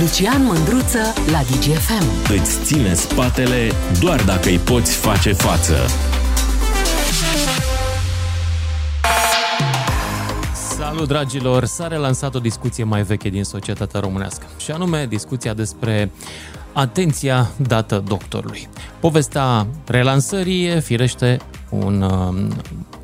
Lucian Mândruță la DGFM. Îți ține spatele doar dacă îi poți face față. Salut, dragilor! S-a relansat o discuție mai veche din societatea românească, și anume discuția despre atenția dată doctorului. Povestea relansării e, firește, un, um,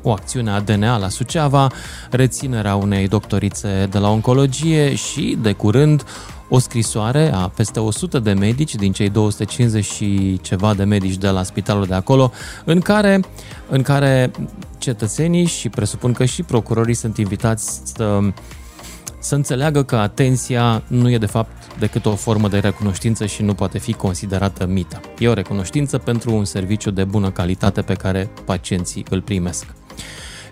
o acțiune a DNA la Suceava, reținerea unei doctorițe de la oncologie și, de curând, o scrisoare a peste 100 de medici din cei 250 și ceva de medici de la spitalul de acolo, în care, în care cetățenii și presupun că și procurorii sunt invitați să, să înțeleagă că atenția nu e de fapt decât o formă de recunoștință și nu poate fi considerată mită. E o recunoștință pentru un serviciu de bună calitate pe care pacienții îl primesc.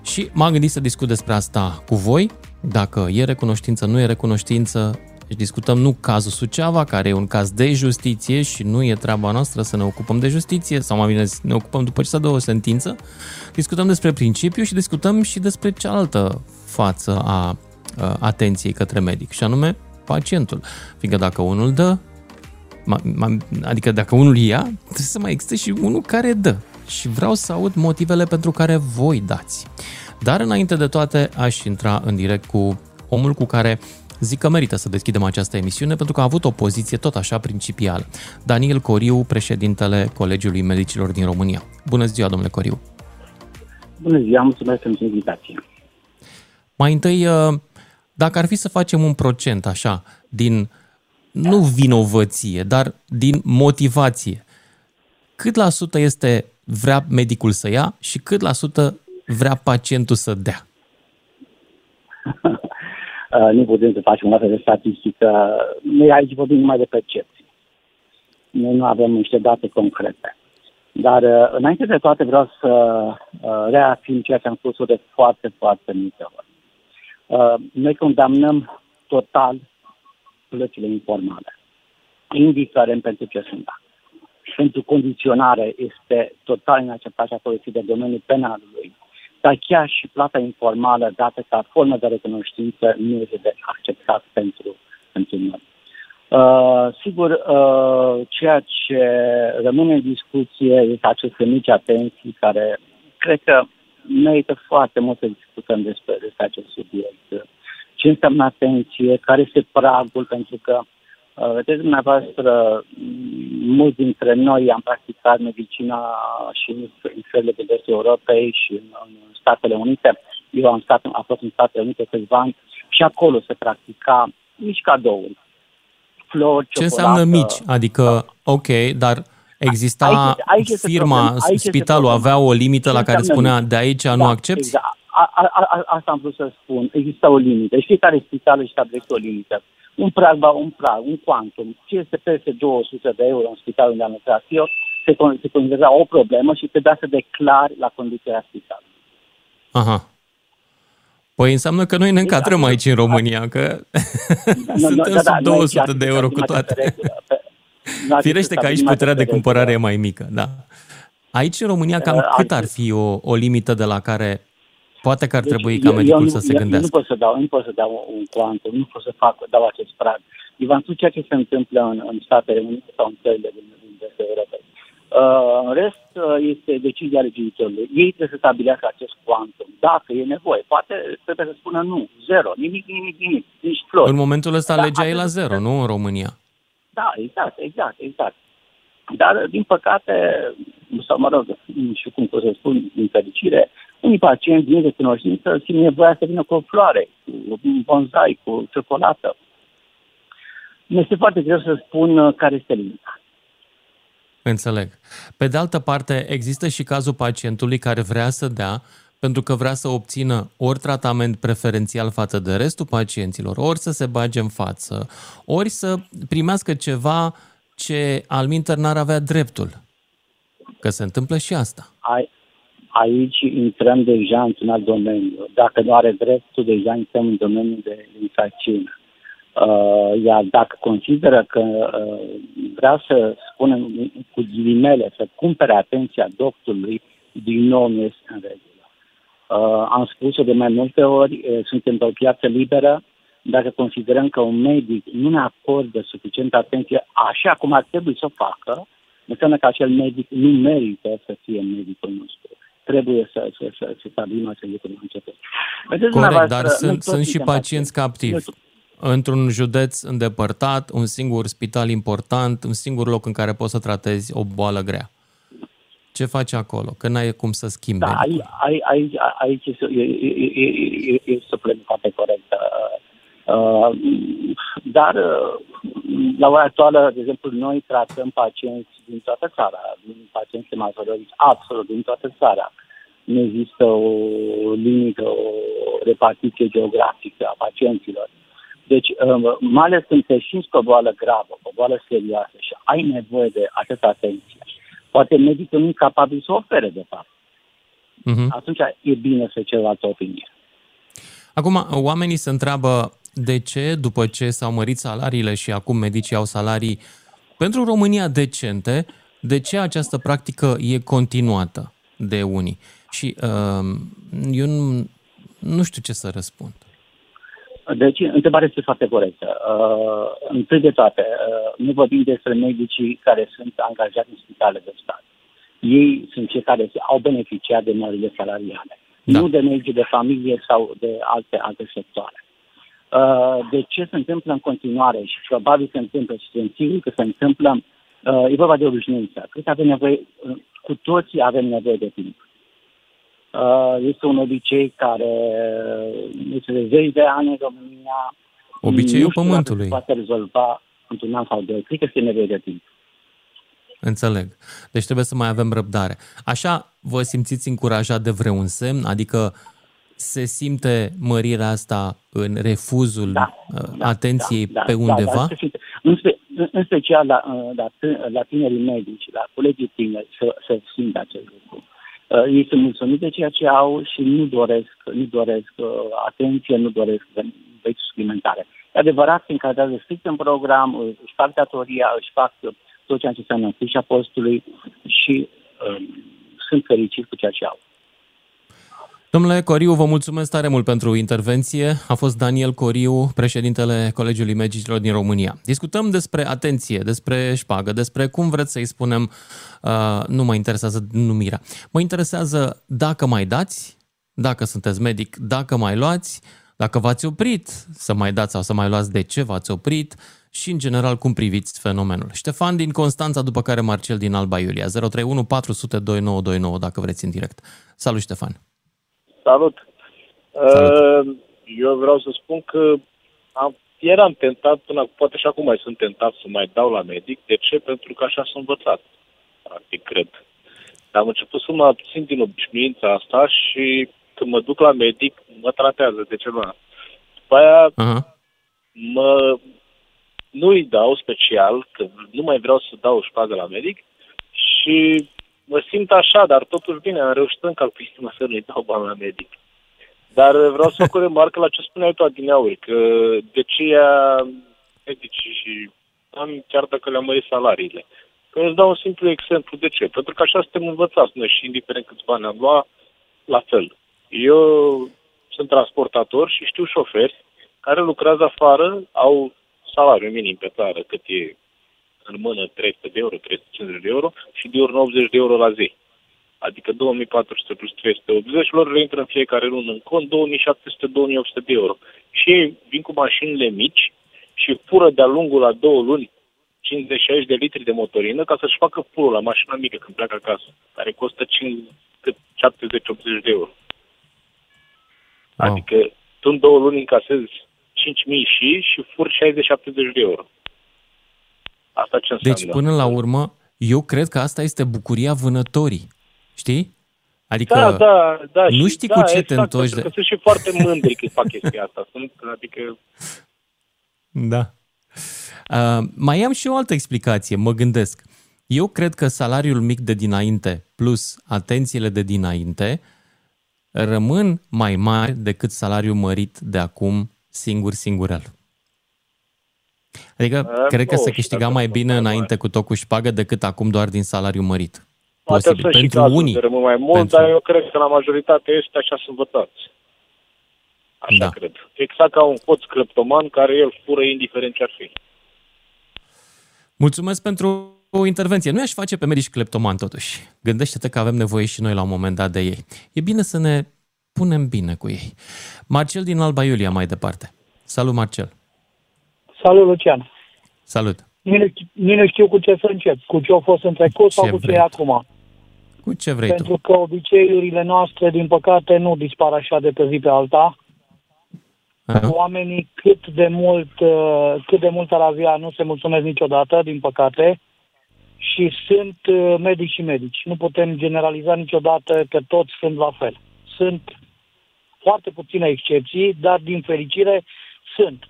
Și m-am gândit să discut despre asta cu voi, dacă e recunoștință, nu e recunoștință, deci discutăm nu cazul Suceava, care e un caz de justiție și nu e treaba noastră să ne ocupăm de justiție, sau mai bine ne ocupăm după ce s-a dat o sentință. Discutăm despre principiu și discutăm și despre cealaltă față a atenției către medic, și anume pacientul. Fiindcă dacă unul dă, adică dacă unul ia, trebuie să mai existe și unul care dă. Și vreau să aud motivele pentru care voi dați. Dar înainte de toate, aș intra în direct cu omul cu care Zic că merită să deschidem această emisiune pentru că a avut o poziție tot așa principială. Daniel Coriu, președintele Colegiului Medicilor din România. Bună ziua, domnule Coriu! Bună ziua, mulțumesc pentru invitație. Mai întâi, uh, dacă ar fi să facem un procent așa, din, nu vinovăție, dar din motivație, cât la sută este vrea medicul să ia și cât la sută vrea pacientul să dea? Uh, nu putem să facem o de statistică. Noi aici vorbim numai de percepții. Noi nu avem niște date concrete. Dar uh, înainte de toate vreau să uh, reafirm ceea ce am spus de foarte, foarte multe ori. Noi condamnăm total plățile informale, indiferent pentru ce sunt. Pentru condiționare este total inacceptat și a de domeniul penalului dar chiar și plata informală dată ca formă de recunoștință nu este de acceptat pentru, pentru noi. Uh, sigur, uh, ceea ce rămâne în discuție este aceste mici atenții care cred că merită foarte mult să discutăm despre, despre acest subiect. Ce înseamnă atenție, care este pragul, pentru că Uh, vedeți, dumneavoastră, mulți dintre noi am practicat medicina și în țările de vestul Europei și în, în Statele Unite. Eu am stat, am fost în Statele Unite câțiva ani și acolo se practica mici cadouri. Flori, Ce înseamnă mici? Adică, ok, dar exista aici, aici firma, problem, aici spitalul avea o limită la care spunea de aici da, nu accepti? Exact. A, a, a, asta am vrut să spun. Există o limită. Fiecare spital își stabilește o limită un prag, un prag, un quantum, ce este peste 200 de euro în spitalul unde am lucrat eu, se, se considera o problemă și trebuia să declar la conducerea spitalului. Aha. Păi înseamnă că noi ne încadrăm da, aici în România, că da, suntem da, da, sub 200 de euro cu toate. Firește că aici puterea de cumpărare e mai mică, da. Aici în România cam uh, cât ar fi o, o limită de la care Poate că ar deci trebui ca medicul eu, eu, să se gândească. Nu pot să dau, nu pot să dau un quantum, nu pot să fac, dau acest prag. Eu v-am spus ceea ce se întâmplă în, în Statele Unite sau în țările din, din vestul Europei. Uh, în rest, uh, este decizia legiuitorului. Ei trebuie să stabilească acest quantum. Dacă e nevoie, poate trebuie să spună nu, zero, nimic, nimic, nimic, nici flori. În momentul ăsta da, legea e la zero, nu în România. Da, exact, exact, exact. Dar, din păcate, sau mă rog, nu știu cum pot să spun, din fericire, unii pacienți din recunoștință simt nevoia să vină cu o floare, cu un bonsai, cu ciocolată. Mi este foarte greu să spun uh, care este limita. Înțeleg. Pe de altă parte, există și cazul pacientului care vrea să dea pentru că vrea să obțină ori tratament preferențial față de restul pacienților, ori să se bage în față, ori să primească ceva ce al minter n-ar avea dreptul. Că se întâmplă și asta. Ai, aici intrăm deja într-un alt domeniu. Dacă nu are dreptul, deja intrăm în domeniul de infracțiune. Uh, iar dacă consideră că uh, vrea să spunem cu ghilimele, să cumpere atenția doctorului, din nou nu este în regulă. Uh, am spus-o de mai multe ori, uh, suntem pe o piață liberă, dacă considerăm că un medic nu ne acordă suficientă atenție așa cum ar trebui să o facă, înseamnă că acel medic nu merită să fie medicul nostru. Trebuie să, să, să, să stabilim acest lucru în început. Corect, dar sunt, sunt și pacienți captivi. Într-un județ îndepărtat, un singur spital important, un singur loc în care poți să tratezi o boală grea. Ce faci acolo? Că n-ai cum să schimbi. Da, aici, aici, aici este, e, e, e, e, e foarte corectă. Uh, dar uh, la ora actuală, de exemplu, noi tratăm pacienți din toată țara, din pacienți hematorolici, absolut din toată țara. Nu există o limită, o repartiție geografică a pacienților. Deci, uh, mai ales când te simți pe o boală gravă, o boală serioasă și ai nevoie de atâta atenție, poate medicul nu e capabil să ofere, de fapt. Uh-huh. Atunci e bine să cer altă opinie. Acum, oamenii se întreabă de ce, după ce s-au mărit salariile și acum medicii au salarii pentru România decente, de ce această practică e continuată de unii? Și uh, eu nu, nu știu ce să răspund. Deci, întrebarea este foarte corectă. Uh, întâi de toate, uh, nu vorbim despre medicii care sunt angajați în spitale de stat. Ei sunt cei care au beneficiat de mările salariale, da. nu de medici de familie sau de alte, alte sectoare. Uh, de ce se întâmplă în continuare și probabil se întâmplă și sunt sigur că se întâmplă, uh, e vorba de obișnuință. Cred că avem nevoie, uh, cu toții avem nevoie de timp. Este un obicei care este de zeci de ani în România. Obiceiul nu pământului. Se poate rezolva într-un an sau doi. Cred că este nevoie de timp. Înțeleg. Deci trebuie să mai avem răbdare. Așa vă simțiți încurajat de vreun semn? Adică se simte mărirea asta în refuzul da, uh, da, atenției da, pe da, undeva? Da, da, în, spe, în special la, uh, la, la tinerii medici, la colegii tineri, să, să simtă acest lucru. Uh, ei sunt mulțumiți de ceea ce au și nu doresc, nu doresc uh, atenție, nu doresc vechi suplimentare. E adevărat, se încadrează strict în program, își fac datoria, își fac tot ceea ce înseamnă fișa postului și uh, sunt fericiți cu ceea ce au. Domnule Coriu, vă mulțumesc tare mult pentru intervenție. A fost Daniel Coriu, președintele Colegiului Medicilor din România. Discutăm despre atenție, despre șpagă, despre cum vreți să-i spunem, uh, nu mă interesează numirea. Mă interesează dacă mai dați, dacă sunteți medic, dacă mai luați, dacă v-ați oprit să mai dați sau să mai luați, de ce v-ați oprit și, în general, cum priviți fenomenul. Ștefan din Constanța, după care Marcel din Alba Iulia. 031 400 2929, dacă vreți în direct. Salut, Ștefan! Salut! Salut. Uh, eu vreau să spun că am, eram tentat, până poate și acum mai sunt tentat să mai dau la medic. De ce? Pentru că așa sunt învățat, practic, cred. Dar am început să mă abțin din obișnuința asta și când mă duc la medic, mă tratează de ceva. După aia uh-huh. mă, nu îi dau special, că nu mai vreau să dau șpagă la medic și mă simt așa, dar totuși bine, am reușit încă cu inima să nu-i dau bani la medic. Dar vreau să fac o remarcă la ce spuneai tu adineauri, că de ce ia medici și am chiar dacă le-am mărit salariile. Că îți dau un simplu exemplu de ce. Pentru că așa suntem învățați noi și indiferent câți bani am luat, la fel. Eu sunt transportator și știu șoferi care lucrează afară, au salariu minim pe țară, cât e în mână 300 de euro, 350 de euro și de 80 de euro la zi. Adică 2400 plus 380 lor le intră în fiecare lună în cont 2700-2800 de euro. Și ei vin cu mașinile mici și fură de-a lungul la două luni 50-60 de litri de motorină ca să-și facă pulul la mașina mică când pleacă acasă, care costă 70-80 de euro. Wow. Adică tu în două luni încasezi 5.000 și și fur 60-70 de euro. Asta ce înseamnă? Deci, până la urmă, eu cred că asta este bucuria vânătorii. Știi? Adică da, da, da, nu știi și, cu da, ce exact, te întorci. Pentru că sunt și foarte mândri când fac chestia asta. Sunt, adică... Da. Uh, mai am și o altă explicație, mă gândesc. Eu cred că salariul mic de dinainte plus atențiile de dinainte rămân mai mari decât salariul mărit de acum singur singurel. Adică uh, cred că se câștiga mai bine înainte cu tot cu șpagă decât acum doar din salariu mărit. Posibil. Poate pentru unii. De mai mult, pentru... dar eu cred că la majoritate este așa sunt învățați. Așa Da. cred. Exact ca un hoț cleptoman care el fură indiferent ce ar fi. Mulțumesc pentru o intervenție. Nu i-aș face pe medici cleptoman totuși. Gândește-te că avem nevoie și noi la un moment dat de ei. E bine să ne punem bine cu ei. Marcel din Alba Iulia mai departe. Salut, Marcel. Salut, Lucian. Salut. Nici nu știu- nici nu știu cu ce să încep, cu ce a fost în trecut sau Ce cu ce vrei e tu. acum. Cu ce vrei Pentru tu? că obiceiurile noastre, din păcate, nu dispar așa de pe zi pe alta. Aha. Oamenii cât de mult, uh, cât de mult ar avea, nu se mulțumesc niciodată, din păcate. Și sunt uh, medici și medici. Nu putem generaliza niciodată că toți sunt la fel. Sunt foarte puține excepții, dar din fericire sunt.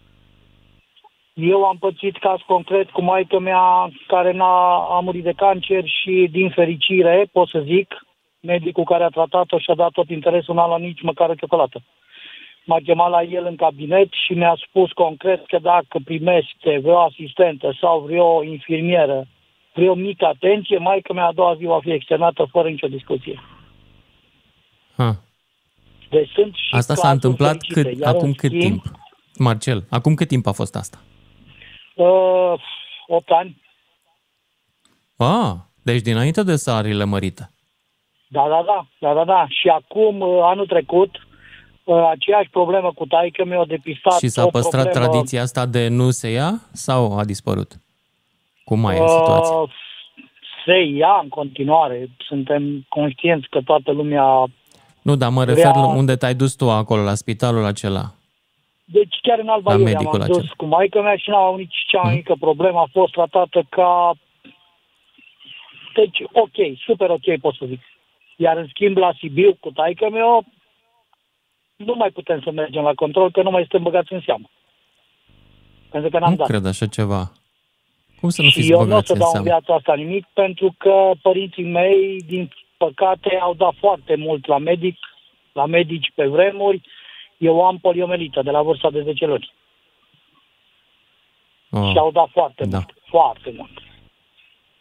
Eu am pățit caz concret cu maica mea care n-a a murit de cancer și din fericire, pot să zic, medicul care a tratat-o și-a dat tot interesul, n-a luat nici măcar o ciocolată. M-a chemat la el în cabinet și mi-a spus concret că dacă primește vreo asistentă sau vreo infirmieră, vreo mică atenție, maica mea a doua zi va fi externată fără nicio discuție. Ha. Deci sunt și Asta s-a cazuri întâmplat fericite. cât, Iar, acum în cât schimb, timp? Marcel, acum cât timp a fost asta? Uh, 8 ani. Ah, deci dinainte de sarile mărite. Da, da, da, da, da, da. Și acum, uh, anul trecut, uh, aceeași problemă cu taică mi-a depistat Și s-a o păstrat problemă, tradiția asta de nu se ia sau a dispărut? Cum mai e situația? Uh, se ia în continuare. Suntem conștienți că toată lumea... Nu, dar mă refer vrea- la unde te-ai dus tu acolo, la spitalul acela. Deci chiar în Alba La Iulia medicul m-am dus acela. cu maica mea și n-au nici cea mai Mhm. mică problemă. A fost tratată ca... Deci, ok, super ok, pot să zic. Iar în schimb la Sibiu cu taică meu, nu mai putem să mergem la control, că nu mai suntem băgați în seamă. Pentru că n-am Nu dat. cred așa ceva. Cum să nu și fiți eu nu o băgați să în dau în seamă? viața asta nimic, pentru că părinții mei, din păcate, au dat foarte mult la medic, la medici pe vremuri. Eu am poliomelită de la vârsta de 10 luni. Oh, Și au dat foarte Da. mult, foarte mult.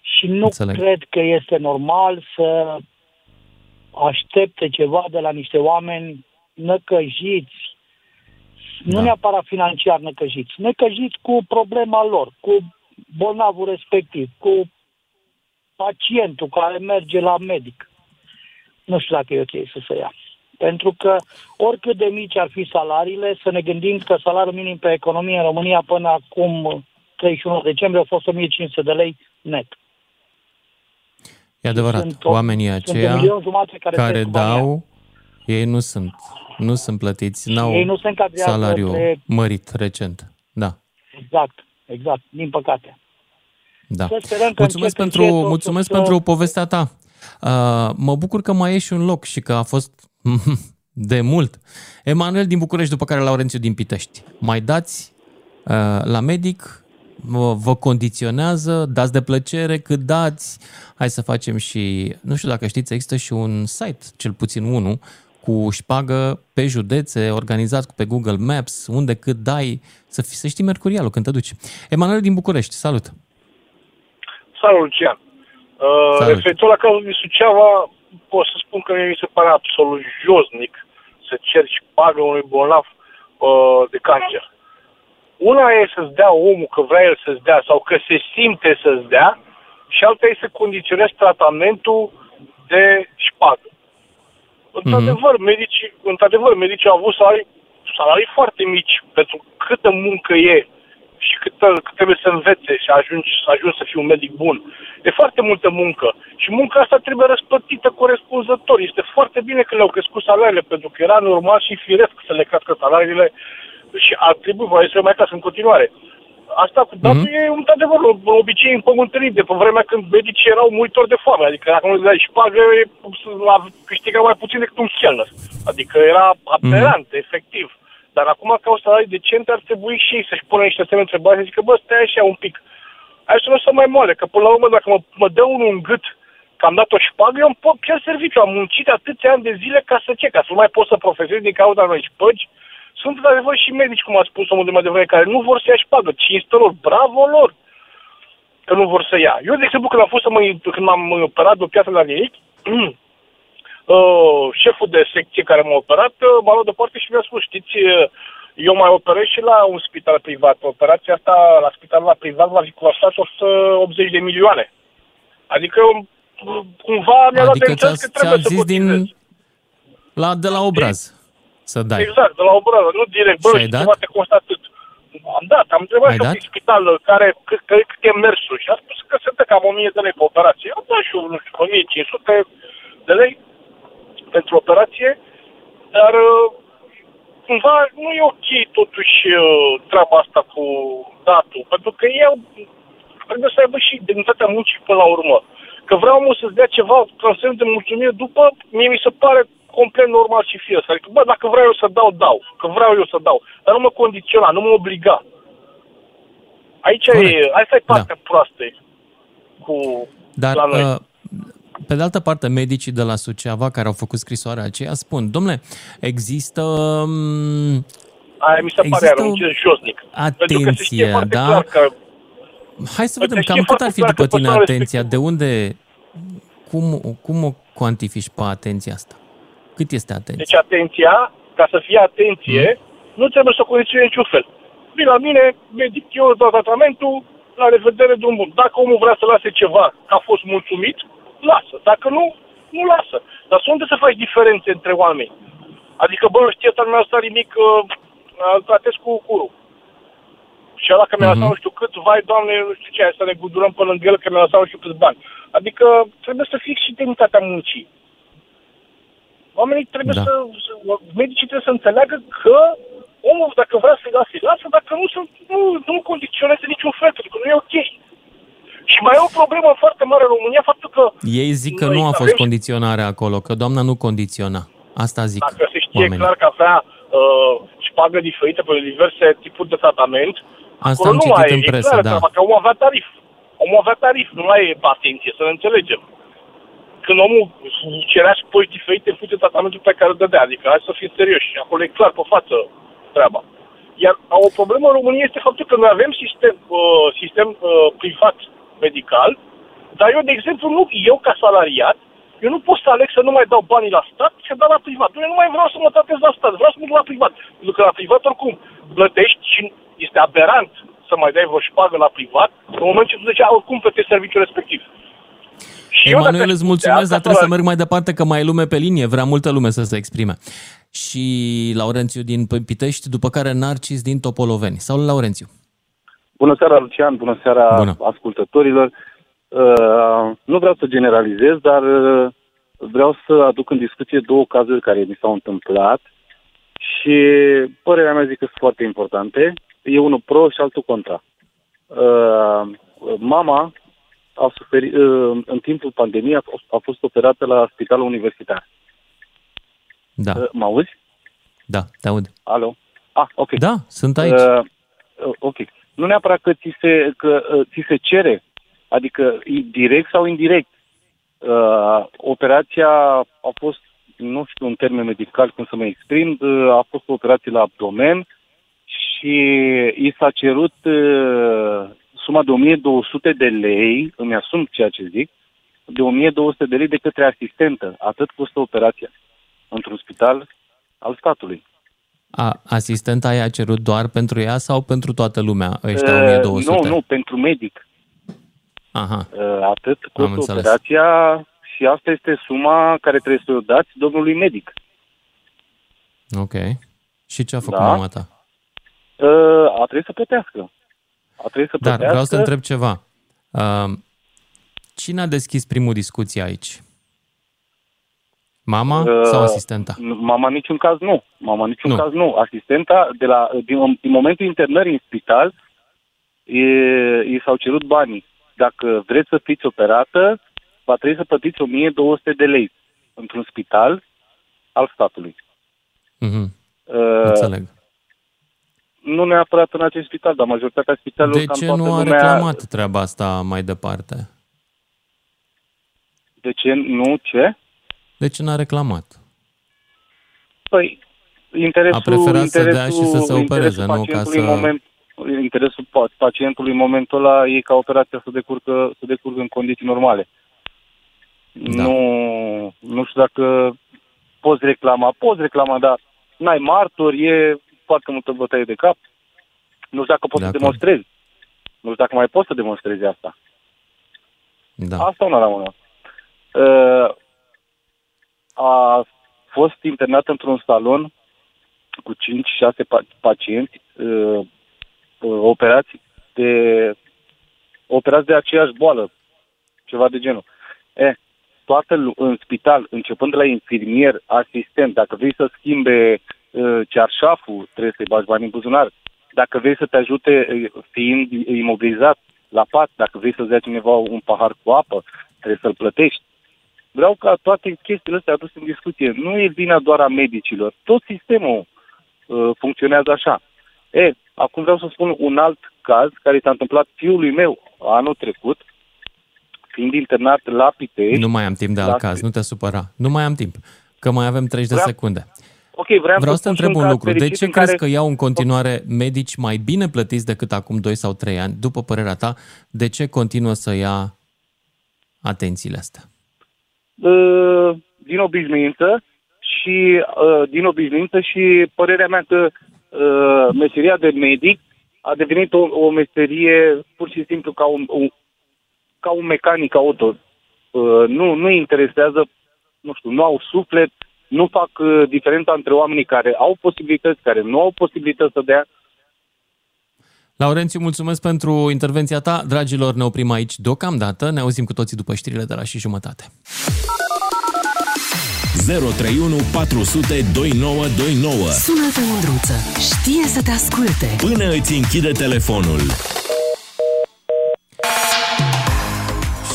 Și nu Înțeleg. cred că este normal să aștepte ceva de la niște oameni năcăjiți, nu Da. neapărat financiar năcăjiți, năcăjiți cu problema lor, cu bolnavul respectiv, cu pacientul care merge la medic. Nu știu dacă e ok să se ia. Pentru că oricât de mici ar fi salariile, să ne gândim că salariul minim pe economie în România până acum 31 decembrie a fost 1500 de lei net. E adevărat, Sunt o- oamenii sunt un aceia milion jumate care, care trăiesc cu banii dau, ei nu sunt, nu sunt plătiți, n-au Ei nu se încadrează salariu între- mărit recent. Da, Exact, exact, din păcate. da. Să sperăm că Mulțumesc încet, pentru, încet o să- mulțumesc să- pentru povestea ta. Uh, mă bucur că mai ești un loc și că a fost de mult. Emanuel din București, după care Laurențiu din Pitești. Mai dați uh, la medic, vă, vă condiționează, dați de plăcere cât dați. Hai să facem și, nu știu dacă știți, există și un site, cel puțin unul, cu șpagă pe județe, organizat pe Google Maps, unde cât dai, să, fi, să știi mercurialul când te duci. Emanuel din București, salut! Salut, Lucian. Uh, Salut. referitor la cazul din Suceava, pot să spun că mie mi se pare absolut josnic să ceri pagă unui bolnav uh, de cancer. Una e să-ți dea omul că vrea el să-ți dea sau că se simte să-ți dea și alta e să condiționezi tratamentul de șpagă. Într-adevăr, medicii, într-adevăr, medicii au avut salarii, salarii foarte mici pentru câtă muncă e și cât, cât trebuie să învețe și ajungi, să ajungi să fii un medic bun. E foarte multă muncă și munca asta trebuie răsplătită corespunzător. Este foarte bine că le-au crescut salariile, pentru că era normal și firesc să le crească salariile și ar trebui voie să le mai crească în continuare. Asta cu datul Mhm. e într-adevăr un un obicei împământenit de pe vremea când medicii erau muritori de foame. Adică dacă nu le dai șpagă, e- la- câștiga mai puțin decât un chelner. Adică era aberant, efectiv. Dar acum, ca o salarii decente, ar trebui și ei să-și pună niște semne întrebări și să zică, bă, stai așa un pic. Hai să nu să mai moale, că până la urmă, dacă mă, mă dă unul în gât că am dat o șpagă, eu îmi pot chiar serviciu. Am muncit atâția ani de zile ca să ce? Ca să nu mai pot să profesez din cauza unei șpăgi? Sunt într-adevăr și medici, cum a spus omul de mai devreme, care nu vor să ia șpagă. Cinstă lor, bravo lor că nu vor să ia. Eu, de exemplu, când am fost să mă, când m-am operat de o piatră la neric, uh, șeful de secție care m-a operat uh, m-a luat deoparte și mi-a spus, știți, uh, eu mai operez și la un spital privat. Operația asta la spitalul la privat va fi costat 180 de milioane. Adică cumva mi-a adică dat de că trebuie să zis din... La, de la obraz să dai. Exact, de la obraz, nu direct. Bă, și ceva te costă atât. Am dat, am întrebat și un spital care, cât, cât e mersul și a spus că se dă cam 1000 de lei pe operație. Am dat și eu, nu știu, 1500 de lei pentru operație, dar uh, cumva nu e ok totuși uh, treaba asta cu datul, pentru că eu trebuie să aibă și demnitatea muncii până la urmă. Că vreau mă să-ți dea ceva ca semn de mulțumire după, mie mi se pare complet normal și fie să Adică, bă, dacă vreau eu să dau, dau. Că vreau eu să dau. Dar nu mă condiționa, nu mă obliga. Aici Corect. e, asta e partea da. proastă cu Dar, la noi. Uh, pe de altă parte, medicii de la Suceava care au făcut scrisoarea aceea spun, domnule, există... Um, Aia mi se pare arunce josnic. Atenție, da? Că... Hai să vedem, cam cât ar fi după tine atenția? De unde, cum, cum o cuantifici pe atenția asta? Cât este atenția? Deci atenția, ca să fie atenție, mm. nu trebuie să o condiționezi niciun fel. Vin la mine, medic, eu dau tratamentul, la revedere, drum bun. Dacă omul vrea să lase ceva, că a fost mulțumit, lasă. Dacă nu, nu lasă. Dar sunt unde să faci diferențe între oameni. Adică, bă, știi, ăsta nu mi-a lăsat nimic, uh, tratez cu curul. Și ăla că mi-a lăsat mm-hmm. nu știu cât, vai, doamne, nu știu ce, să ne gudurăm până lângă el că mi-a lăsat nu știu câți bani. Adică trebuie să fii și demnitatea muncii. Oamenii trebuie da. să, medicii trebuie să înțeleagă că omul, dacă vrea să-i lasă, lasă, dacă nu, să, nu, nu condiționeze niciun fel, pentru că nu e ok. Și mai e o problemă foarte mare în România, faptul că... Ei zic că nu a fost condiționare acolo, că doamna nu condiționa. Asta zic Dacă se știe oamenii. clar că avea uh, șpagă diferită pe diverse tipuri de tratament, Asta am citit în presă, da. Că omul avea tarif. Omul avea tarif, nu mai e atenție, să ne înțelegem când omul cerea spoi diferite în funcție de tratamentul pe care îl dădea. Adică hai să fim serioși. Acolo e clar pe față treaba. Iar o problemă în România este faptul că noi avem sistem, uh, sistem uh, privat medical, dar eu, de exemplu, nu, eu ca salariat, eu nu pot să aleg să nu mai dau banii la stat și să dau la privat. Eu nu mai vreau să mă tratez la stat, vreau să mă duc la privat. Pentru că la privat oricum plătești și este aberant să mai dai vreo șpagă la privat în momentul ce tu zicea oricum plătești serviciul respectiv. Și Emanuel, îți mulțumesc, dar trebuie să merg mai departe, că mai e lume pe linie, vrea multă lume să se exprime. Și Laurențiu din Pitești, după care Narcis din Topoloveni. Sau Laurențiu? Bună seara, Lucian, bună seara bună. ascultătorilor. Uh, nu vreau să generalizez, dar uh, vreau să aduc în discuție două cazuri care mi s-au întâmplat și părerea mea zic că sunt foarte importante. E unul pro și altul contra. Uh, mama a suferit, uh, în timpul pandemiei a, a fost operată la spitalul universitar. Da. Uh, mă auzi? Da, te aud. Alo? Ah, ok. Da, sunt aici. Uh, uh, ok. Nu neapărat că ți se, că, uh, ți se cere, adică direct sau indirect. Uh, operația a fost, nu știu în termen medical cum să mă exprim, uh, a fost o operație la abdomen și i s-a cerut uh, suma de 1200 de lei, îmi asum ceea ce zic, de 1200 de lei de către asistentă. Atât costă operația într-un spital al statului. A, asistenta i-a cerut doar pentru ea sau pentru toată lumea, ăștia 1200? Uh, nu, nu, pentru medic. Aha. Uh, atât costă operația și asta este suma care trebuie să o dați domnului medic. Ok. Și ce a făcut da. mama ta? Uh, a trebuit să plătească. A trebuit să Dar vreau să întreb ceva. Uh, cine a deschis primul discuție aici? Mama uh, sau asistenta? Mama niciun caz nu. Mama niciun nu. caz nu. Asistenta, de la, din, din momentul internării în spital, e, i s-au cerut banii. Dacă vreți să fiți operată, va trebui să plătiți 1200 de lei într-un spital al statului. Mm-hmm. Uh, Înțeleg nu neapărat în acest spital, dar majoritatea spitalelor... De ce nu a lumea... reclamat treaba asta mai departe? De ce nu ce? De ce n-a reclamat? Păi, interesul... A preferat interesul, să dea și să se opereze, nu ca să... Moment, interesul pacientului în momentul ăla e ca operația să decurgă, să decurgă în condiții normale. Da. Nu, nu știu dacă poți reclama, poți reclama, dar n-ai martori, e foarte multă bătaie de cap. Nu știu dacă poți de să demonstrezi. Nu știu dacă mai poți să demonstrezi asta. Da. Asta una la una. Uh, a fost internat într-un salon cu 5-6 pacienți uh, uh, operați de operați de aceeași boală, ceva de genul. E, toată în spital, începând de la infirmier, asistent, dacă vrei să schimbe uh, cearșaful, trebuie să-i bagi bani în buzunar. Dacă vrei să te ajute uh, fiind imobilizat la pat, dacă vrei să-ți dea cineva un pahar cu apă, trebuie să-l plătești. Vreau ca toate chestiile astea aduse în discuție. Nu e vina doar a medicilor. Tot sistemul uh, funcționează așa. E, acum vreau să spun un alt caz care s-a întâmplat fiului meu anul trecut, fiind internat la Pitești. Nu mai am timp de alt caz, nu te supăra. Nu mai am timp, că mai avem 30 de secunde. Ok, vreau, vreau să te întreb un lucru. De ce crezi care... că iau în continuare medici mai bine plătiți decât acum 2 sau 3 ani? După părerea ta, de ce continuă să ia atențiile astea? Uh, din obișnuință și uh, din obișnuință și părerea mea că uh, meseria de medic a devenit o, o meserie pur și simplu ca un, un, ca un mecanic auto. Uh, nu, nu interesează, nu știu, nu au suflet, nu fac uh, diferența între oamenii care au posibilități, care nu au posibilități să dea. Laurențiu, mulțumesc pentru intervenția ta. Dragilor, ne oprim aici deocamdată. Ne auzim cu toții după știrile de la și jumătate. 031 400 2929 Sună-te, Mândruță. Știe să te asculte. Până îți închide telefonul.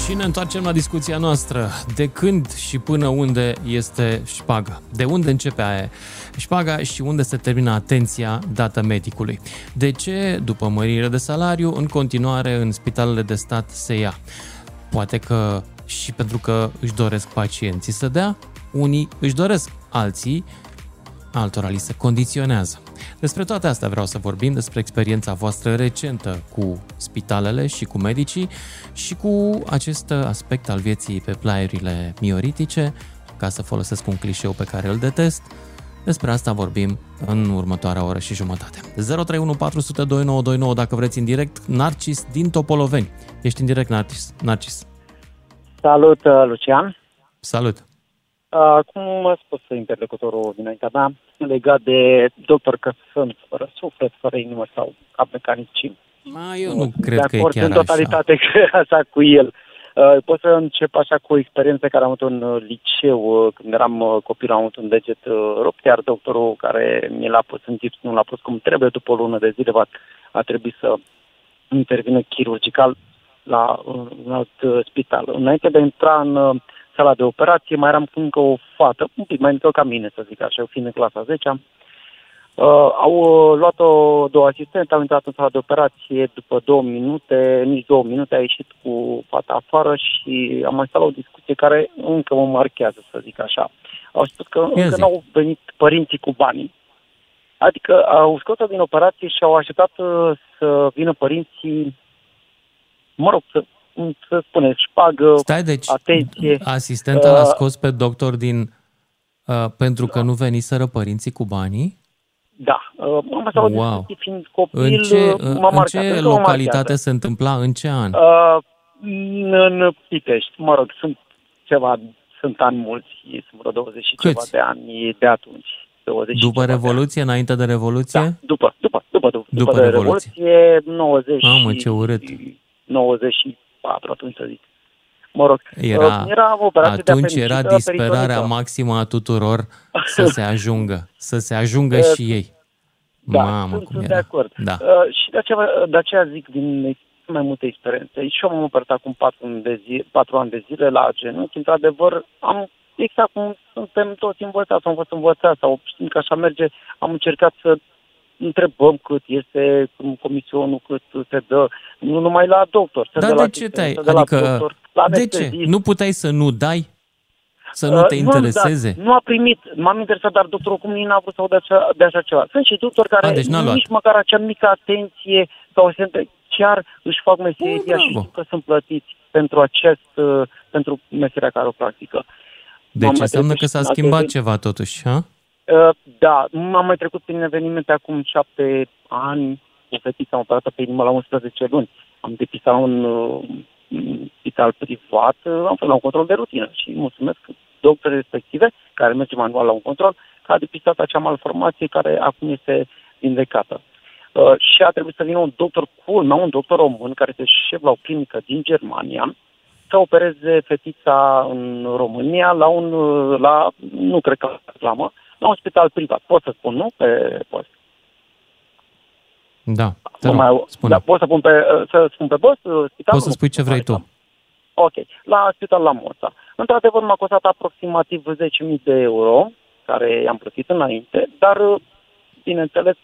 Și ne întoarcem la discuția noastră. De când și până unde este șpaga? De unde începe aia? șpaga și unde se termină atenția dată medicului? De ce, după mărire de salariu, în continuare în spitalele de stat se ia? Poate că și pentru că își doresc pacienții să dea, unii își doresc, alții altora li se condiționează. Despre toate astea vreau să vorbim, despre experiența voastră recentă cu spitalele și cu medicii și cu acest aspect al vieții pe plaierile mioritice, ca să folosesc un clișeu pe care îl detest. Despre asta vorbim în următoarea oră și jumătate. 031 dacă vreți în direct, Narcis din Topoloveni. Ești în direct, Narcis. Narcis. Salut, uh, Lucian. Salut. Uh, cum a spus interlocutorul dinaintea mea, legat de doctor că sunt fără suflet, fără inimă sau ca mecanici. Ma, eu nu cred că e chiar în totalitate așa. așa cu el. Uh, pot să încep așa cu o experiență care am avut în uh, liceu, uh, când eram uh, copil, am avut un deget uh, rupt, iar doctorul care mi l-a pus în gips nu l-a pus cum trebuie, după o lună de zile va, a trebuit să intervină chirurgical la uh, un alt uh, spital. Înainte de a intra în uh, sala de operație, mai eram cu încă o fată, un pic mai mică ca mine, să zic așa, fiind în clasa 10 uh, Au uh, luat-o două asistente, au intrat în sala de operație după două minute, nici două minute, a ieșit cu fata afară și am mai stat la o discuție care încă mă marchează, să zic așa. Au spus că Ia încă n-au venit părinții cu banii. Adică au scos-o din operație și au așteptat uh, să vină părinții, mă rog, să să spunem, șpagă, Stai, deci atenție. asistenta uh, l-a scos pe doctor din uh, pentru că nu veniseră părinții cu banii? Da. Uh, am wow. fiind copil, în ce, uh, în ce localitate se întâmpla, în ce an? Uh, în Pitești, mă rog, sunt ceva, sunt ani mulți, sunt vreo 20 și Câți? ceva de ani de atunci. 20 după Revoluție, înainte de Revoluție? Da, după, după, după, după, după, după Revoluție. Revoluție 90 Mamă, ce urât. 90 4 atunci să zic. Mă rog, era, era atunci de era disperarea maximă a tuturor să se ajungă, să se ajungă uh, și ei. Da, Mamă, sunt, cum sunt era. de acord. Da. Uh, și de aceea, de aceea zic din mai multe experiențe. Și eu m-am împărtat acum patru, de zi, patru ani de zile la genunchi. Într-adevăr, am exact cum suntem toți învățați, am fost învățați sau știm că așa merge, am încercat să întrebăm cât este comisionul, cât se dă, nu numai la doctor. Se Dar de, de ce te-ai? Adică, doctor, la de ce? Nu puteai să nu dai? Să nu te uh, intereseze? Nu, nu a primit. M-am interesat, dar doctorul cum n-a vrut să aud de așa, de așa ceva. Sunt și doctori care a, deci nici luat. măcar acea mică atenție sau chiar își fac meseria Bun, și bravo. știu că sunt plătiți pentru acest, uh, pentru meseria care o practică. Deci M-am mai înseamnă trecut că și s-a în alte schimbat zile. ceva totuși, ha? Uh, Da, am mai trecut prin evenimente acum șapte ani, cu fetița am operat pe inimă la 11 luni. Am depistat la un uh, un spital privat, uh, am fost la un control de rutină și mulțumesc doctorii respective, care merge manual la un control, că a depistat acea malformație care acum este vindecată. Uh, și a trebuit să vină un doctor culmea, un doctor român, care este șef la o clinică din Germania, să opereze fetița în România la un, uh, la, nu cred că la reclamă, la un spital privat. Pot să spun, nu? Pe post. Da, te Mă rog, mai, spune. da, pot să pun pe, uh, să spun pe post? uh, Spitalul? Poți să Nu, spui ce vrei tu. Ok. La spital la Moța. Într-adevăr, m-a costat aproximativ 10.000 de euro, care i-am plătit înainte, dar, uh, bineînțeles,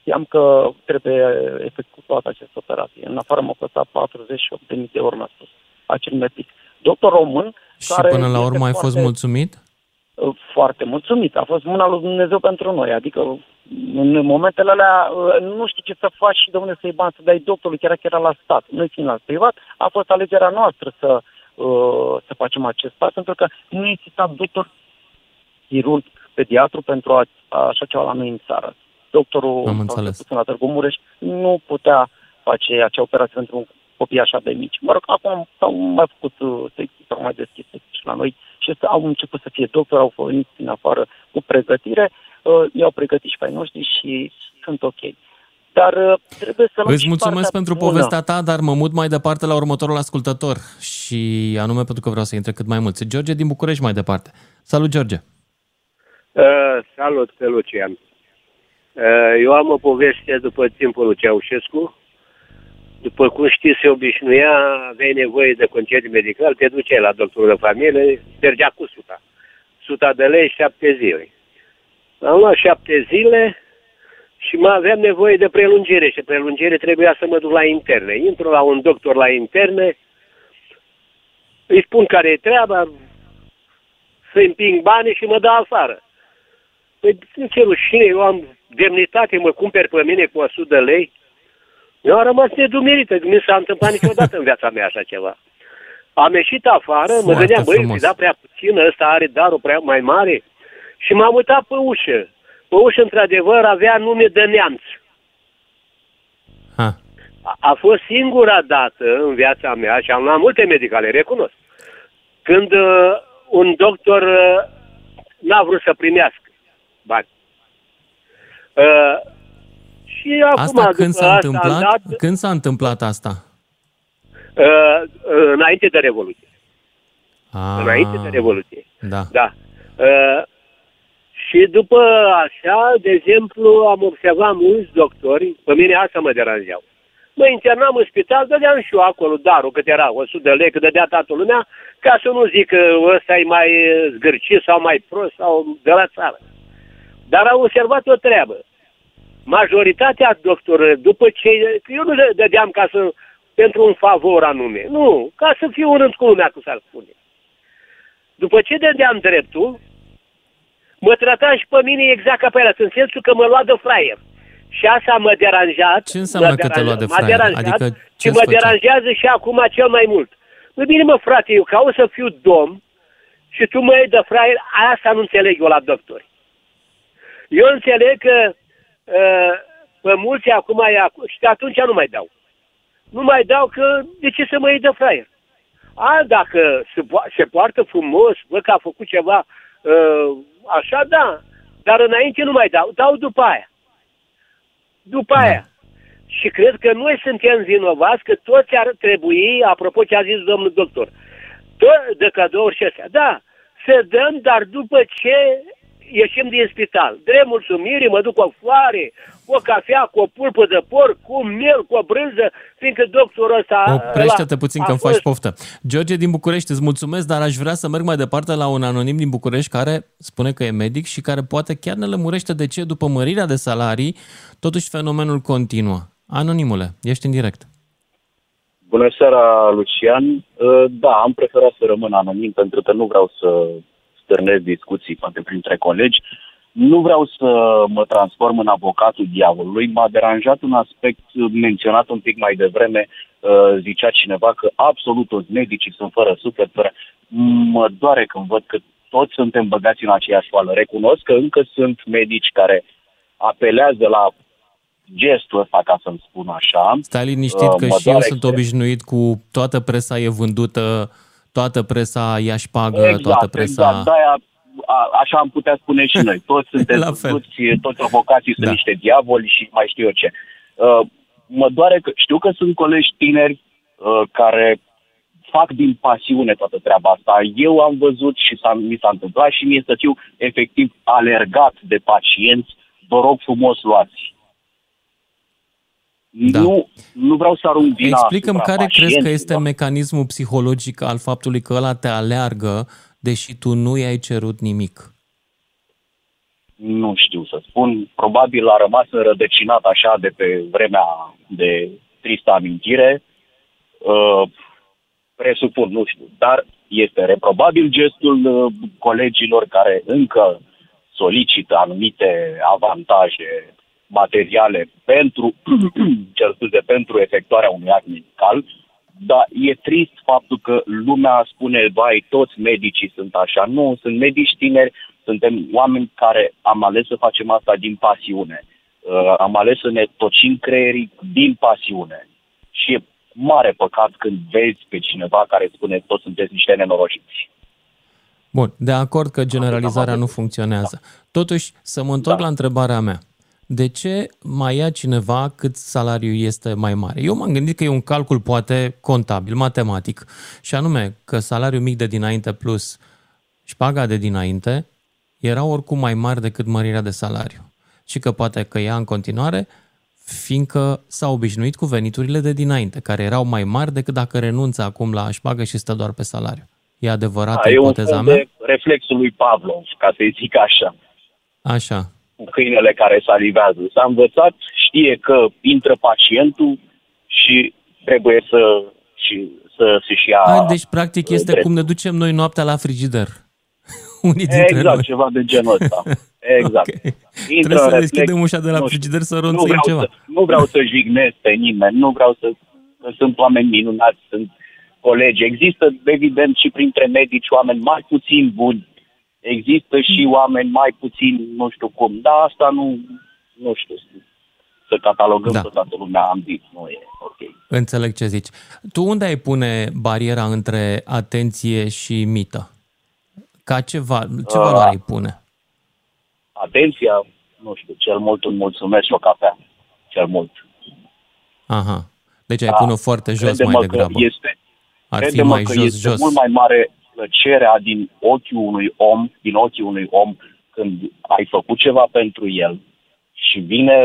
știam că trebuie efectuată această operație. În afară m-a costat 48.000 de euro, mi-a spus acel medic. Doctor român, Și care până la este urmă ai fost foarte- mulțumit? Uh, foarte mulțumit. A fost mâna lui Dumnezeu pentru noi. Adică în momentele alea uh, nu știi ce să faci și de unde să-i bani să dai doctorului, chiar dacă era la stat. Noi fiind la privat, a fost alegerea noastră să, uh, să facem acest pas, pentru că nu exista doctor chirurg, pediatru pentru a, a, așa ceva la noi în țară. Doctorul Am sau înțeles. cel puțin la Târgu Mureș nu putea face acea operație pentru un copii așa de mici. Mă rog, acum s-au mai făcut uh, secții, s-au mai deschis secții și la noi și ăsta au început să fie doctori, au venit din afară cu pregătire, uh, i-au pregătit și pe ai noștri și sunt ok. Dar uh, trebuie să luăm Îți și mulțumesc partea pentru bună. povestea ta, dar mă mut mai departe la următorul ascultător și anume pentru că vreau să intre cât mai mulți. George din București mai departe. Salut, George! Uh, salut, pe Lucian. Uh, eu am o poveste după timpul lui Ceaușescu. După cum știți, se obișnuia, aveai nevoie de concediu medical, te duceai la doctorul de familie, mergea cu suta. Suta de lei, șapte zile. Am luat șapte zile și mai aveam nevoie de prelungire și prelungire trebuia să mă duc la interne. Intru la un doctor la interne, îi spun care e treaba, să împing banii și mă dă afară. Păi, ce rușine, eu am demnitate, mă cumperi pe mine cu 100 de lei. Eu am rămas nedumerită, că nu s-a întâmplat niciodată în viața mea așa ceva. Am ieșit afară, mă Foarte gândeam, băi, frumos. îi da prea puțin, ăsta are darul prea mai mare. Și m-am uitat pe ușă. Pe ușă, într-adevăr, avea nume de neamț. Ha. A, a fost singura dată în viața mea, și am luat multe medicale, recunosc, când uh, un doctor uh, n-a vrut să primească bani. Uh, și Asta acum, când după s-a asta am întâmplat? dat, Când s-a întâmplat asta? uh, uh, înainte de Revoluție. Ah, Înainte de Revoluție. Da. Da. Uh, și după așa, de exemplu, am observat mulți doctori, pe mine asta mă deranjeau. Mă internam în spital, dădeam și eu acolo darul, cât era, 100 de lei, cât dădea toată lumea, ca să nu zic că ăsta e mai zgârcit sau mai prost sau de la țară. Dar am observat o treabă. Majoritatea doctorilor, după ce... că Eu nu le dădeam ca să... pentru un favor anume. Nu, ca să fiu în rând cu lumea, cum s-ar spune. După ce dădeam dreptul, mă trata și pe mine exact ca pe el, în sensul că mă lua de fraier. Și asta m-a deranjat. Ce înseamnă m-a că te lua de m-a fraier? deranjat Adică și ce-ți mă făcea? deranjează și acum cel mai mult. Păi bine, mă, frate, eu caut să fiu domn și tu mă iei de fraier, asta nu înțeleg eu la doctori. Eu înțeleg că uh, pe mulți acum e acu- și atunci nu mai dau. Nu mai dau că de ce să mă iei de fraier? A, dacă se, po- se poartă frumos, văd că a făcut ceva uh, așa, da. Dar înainte nu mai dau, dau după aia. După Da. aia. Și cred că noi suntem vinovați că toți ar trebui, apropo ce a zis domnul doctor, tot de cadouri și astea, da, să dăm, dar după ce ieșim din spital. Drept mulțumire, mă duc cu o floare, cu o cafea, cu o pulpă de porc, cu un miel, cu o brânză, fiindcă doctorul ăsta... Oprește-te ăla puțin a că îmi faci fost- poftă. George din București, îți mulțumesc, dar aș vrea să merg mai departe la un anonim din București care spune că e medic și care poate chiar ne lămurește de ce după mărirea de salarii, totuși fenomenul continuă. Anonimule, ești în direct. Bună seara, Lucian. Uh, Da, am preferat să rămân anonim pentru că nu vreau să stârnesc discuții, poate printre colegi. Nu vreau să mă transform în avocatul diavolului. M-a deranjat un aspect menționat un pic mai devreme. Uh, zicea cineva că absolut toți medicii sunt fără suflet. Fără... Mă doare când văd că toți suntem băgați în aceeași oală. Recunosc că încă sunt medici care apelează la gestul ăsta, ca să-mi spun așa. Stai liniștit că uh, și eu sunt obișnuit cu toată presa e vândută, toată presa ia șpagă, exact, toată presa... Exact, de-aia a, așa am putea spune și noi. Toți suntem La fel. toți, toți avocații sunt da. niște diavoli și mai știu eu ce. Uh, mă doare că știu că sunt colegi tineri uh, care fac din pasiune toată treaba asta. Eu am văzut și s-a, mi s-a întâmplat și mie să fiu efectiv alergat de pacienți. Vă rog frumos, luați. Da. Nu, nu vreau să arunc vina Explicăm care crezi că este da. mecanismul psihologic al faptului că ăla te aleargă deși tu nu i-ai cerut nimic? Nu știu să spun. Probabil a rămas înrădăcinat așa de pe vremea de tristă amintire. Uh, presupun, nu știu. Dar este reprobabil gestul uh, colegilor care încă solicită anumite avantaje materiale pentru, cer scuze, pentru efectuarea unui act medical dar e trist faptul că lumea spune, vai, toți medicii sunt așa. Nu, sunt medici tineri, suntem oameni care am ales să facem asta din pasiune. Uh, am ales să ne tocim creierii din pasiune. Și e mare păcat când vezi pe cineva care spune, toți sunteți niște nenorociți. Bun, de acord că generalizarea nu funcționează. Totuși, să mă întorc da. la întrebarea mea de ce mai ia cineva cât salariul este mai mare? Eu m-am gândit că e un calcul poate contabil, matematic, și anume că salariul mic de dinainte plus șpaga de dinainte erau oricum mai mari decât mărirea de salariu. Și că poate că ea în continuare, fiindcă s-a obișnuit cu veniturile de dinainte, care erau mai mari decât dacă renunță acum la șpagă și stă doar pe salariu. E adevărată ipoteza mea? E reflexul lui Pavlov, ca să-i zic așa. Așa, cu câinele care salivează. S-a învățat, știe că intră pacientul și trebuie să, și, să și ia... A, deci, practic, este drept. cum ne ducem noi noaptea la frigider. Unii dintre exact, noi. ceva de genul ăsta. Exact. okay. Intră Trebuie să reflex, deschidem ușa de la frigider să ronțim ceva. Să, nu vreau să jignesc pe nimeni, nu vreau să... Că sunt oameni minunați, sunt colegi. Există, evident, și printre medici oameni mai puțin buni Există și oameni mai puțin, nu știu cum, dar asta nu, nu știu, să catalogăm da. toată lumea, am zis, nu e ok. Înțeleg ce zici. Tu unde ai pune bariera între atenție și mită? Ca ceva, ce valoare uh, ai pune? Atenția, nu știu, cel mult un mulțumesc și o cafea, cel mult. Aha, deci ai da. pune foarte jos mai degrabă. Este, Ar fi mai că jos, este jos. mult mai mare plăcerea din ochiul unui om, din ochii unui om când ai făcut ceva pentru el și vine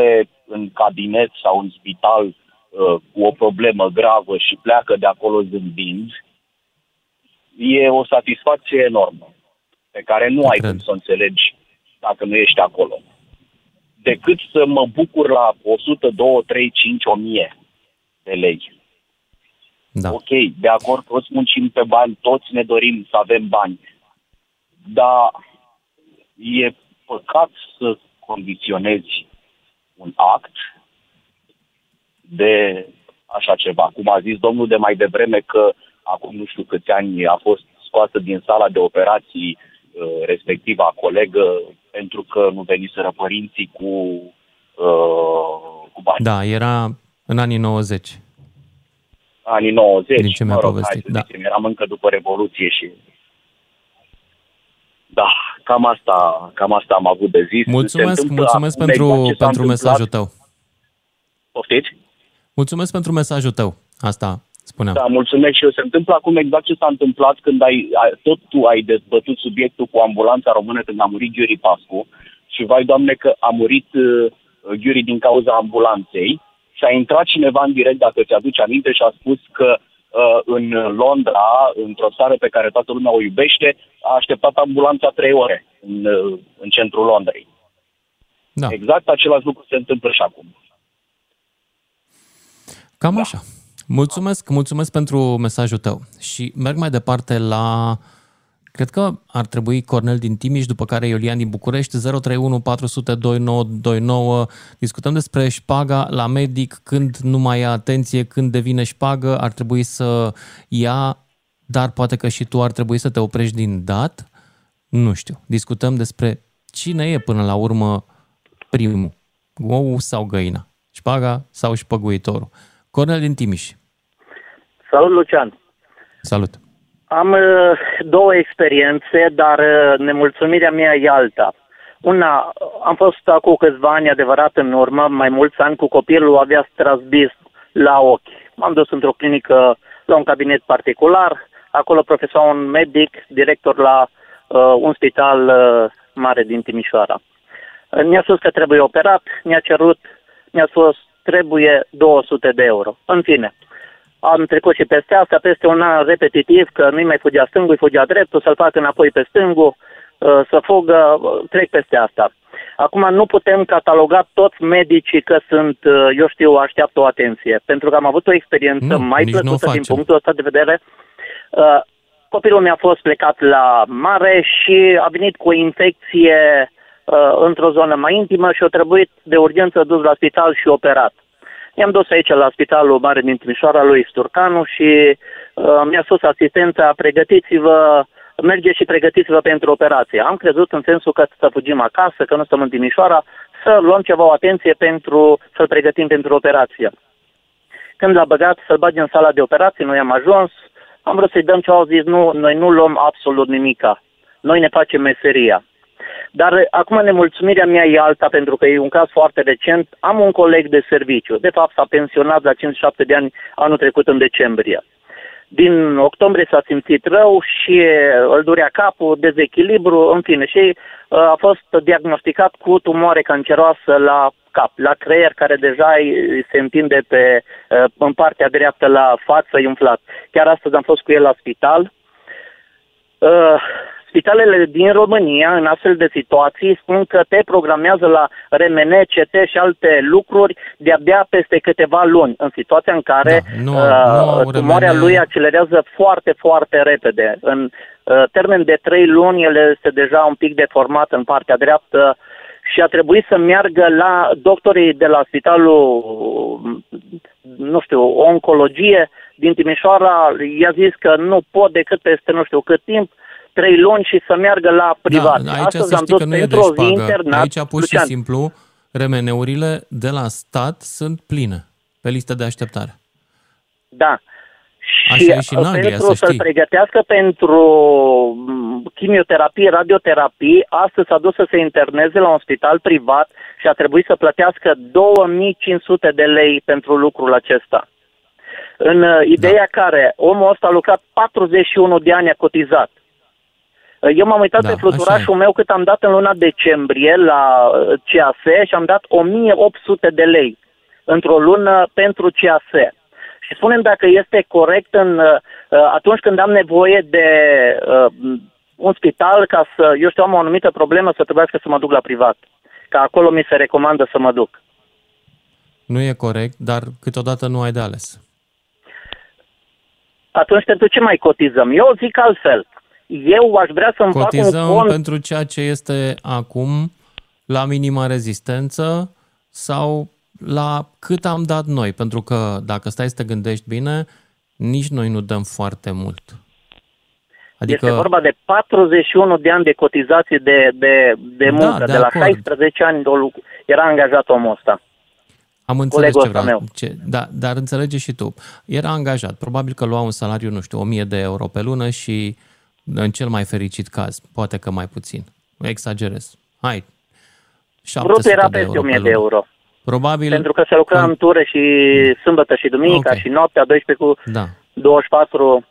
în cabinet sau în spital uh, cu o problemă gravă și pleacă de acolo zâmbind, e o satisfacție enormă pe care nu ai cum să o înțelegi dacă nu ești acolo. Decât să mă bucur la 100, 2, 3, 5, 1000 de lei. Da. Ok, de acord, toți muncim pe bani, toți ne dorim să avem bani. Dar e păcat să condiționezi un act de așa ceva. Cum a zis domnul de mai devreme că acum nu știu câți ani a fost scoasă din sala de operații uh, respectiva colegă pentru că nu veniseră părinții cu, uh, cu bani. Da, era în anii 90 anii 90. Din ce mi-a mă rog, povestit, da. Zicem, eram încă după Revoluție și... Da, cam asta, cam asta am avut de zis. Mulțumesc, mulțumesc pentru, exact pentru mesajul tău. Poftiți? Mulțumesc pentru mesajul tău. Asta spuneam. Da, mulțumesc și eu. Se întâmplă acum exact ce s-a întâmplat când ai, tot tu ai dezbătut subiectul cu ambulanța română când a murit Giuri Pascu și vai doamne că a murit uh, Giuri din cauza ambulanței și a intrat cineva în direct, dacă ți-aduci aminte, și a spus că uh, în Londra, într-o țară pe care toată lumea o iubește, a așteptat ambulanța trei ore în, uh, în centrul Londrei. Da. Exact același lucru se întâmplă și acum. Cam da. așa. Mulțumesc, mulțumesc pentru mesajul tău și merg mai departe la Cred că ar trebui Cornel din Timiș, după care Iulian din București, 031 400 2929. Discutăm despre șpaga la medic, când nu mai ia atenție, când devine șpagă, ar trebui să ia, dar poate că și tu ar trebui să te oprești din dat. Nu știu. Discutăm despre cine e până la urmă primul, ou sau găina, șpaga sau șpăguitorul. Cornel din Timiș. Salut, Lucian! Salut! Am uh, două experiențe, dar uh, nemulțumirea mea e alta. Una, am fost acum câțiva ani, adevărat, în urmă, mai mulți ani, cu copilul avea strasbis la ochi. M-am dus într-o clinică, la un cabinet particular, acolo profesor un medic, director la uh, un spital uh, mare din Timișoara. Ne-a spus că trebuie operat, ne-a cerut, ne-a spus trebuie 200 de euro. În fine, am trecut și peste asta, peste un an repetitiv, că nu-i mai fugea stângul, fugea dreptul, să-l fac înapoi pe stângul, uh, să fugă, uh, trec peste asta. Acum nu putem cataloga toți medicii că sunt, uh, eu știu, așteaptă o atenție, pentru că am avut o experiență nu, mai plăcută din punctul ăsta de vedere. Copilul mi-a fost plecat la mare și a venit cu o infecție într-o zonă mai intimă și a trebuit de urgență dus la spital și operat. I-am dus aici la Spitalul Mare din Timișoara lui Sturcanu și uh, mi-a spus asistența, pregătiți-vă, merge și pregătiți-vă pentru operație. Am crezut în sensul că să fugim acasă, că nu stăm în Timișoara, să luăm ceva o atenție pentru, să-l pregătim pentru operație. Când l-a băgat să-l bage în sala de operație, noi am ajuns, am vrut să-i dăm ce au zis, nu, noi nu luăm absolut nimica. Noi ne facem meseria. Dar eh, acum nemulțumirea mea e alta pentru că e un caz foarte recent. Am un coleg de serviciu, de fapt s-a pensionat la 57 de ani anul trecut în decembrie. Din octombrie s-a simțit rău și eh, îl durea capul, dezechilibru, în fine. Și eh, a fost diagnosticat cu tumoare canceroasă la cap, la creier, care deja se întinde pe, în partea dreaptă la față, umflat. Chiar astăzi am fost cu el la spital. Spitalele din România, în astfel de situații, spun că te programează la RMN, CT și alte lucruri de-abia peste câteva luni, în situația în care da, nu, uh, nu tumoarea RMN... lui accelerează foarte, foarte repede. În uh, termen de trei luni, el este deja un pic deformat în partea dreaptă și a trebuit să meargă la doctorii de la spitalul, nu știu, oncologie din Timișoara, i-a zis că nu pot decât peste nu știu cât timp, trei luni și să meargă la privat. Da, aici Astăzi să știi că nu e de șpagă. Internat, aici pur și Lucian. simplu remeneurile de la stat sunt pline pe listă de așteptare. Da. Și Așa e și în Anglia, pentru să să-l pregătească pentru mm, chimioterapie, radioterapie, astăzi s-a dus să se interneze la un spital privat și a trebuit să plătească 2500 de lei pentru lucrul acesta. În uh, ideea da. care omul ăsta a lucrat 41 de ani, a cotizat. Eu m-am uitat da, pe fluturașul meu cât am dat în luna decembrie la uh, CAS și am dat 1800 de lei într-o lună pentru CAS. Și spunem dacă este corect în, uh, uh, atunci când am nevoie de uh, un spital ca să, eu știu, am o anumită problemă să trebuiască să mă duc la privat. Că acolo mi se recomandă să mă duc. Nu e corect, dar câteodată nu ai de ales. Atunci pentru ce mai cotizăm? Eu zic altfel eu aș vrea să-mi Cotizăm fac un fond... pentru ceea ce este acum la minima rezistență sau la cât am dat noi, pentru că dacă stai să te gândești bine, nici noi nu dăm foarte mult. Adică... Este vorba de 41 de ani de cotizație de, de, de da, muncă, da, de, de la acord. 16 ani de era angajat omul ăsta. Am înțeles ce vreau. Meu. Ce, da, dar înțelege și tu. Era angajat. Probabil că lua un salariu, nu știu, 1000 de euro pe lună și uh, în cel mai fericit caz, poate că mai puțin. Exagerez. Hai, 700 era de peste 1000 de euro. Probabil... Pentru că se lucra în ture și sâmbătă și duminica okay. și noaptea 12 cu da. 24.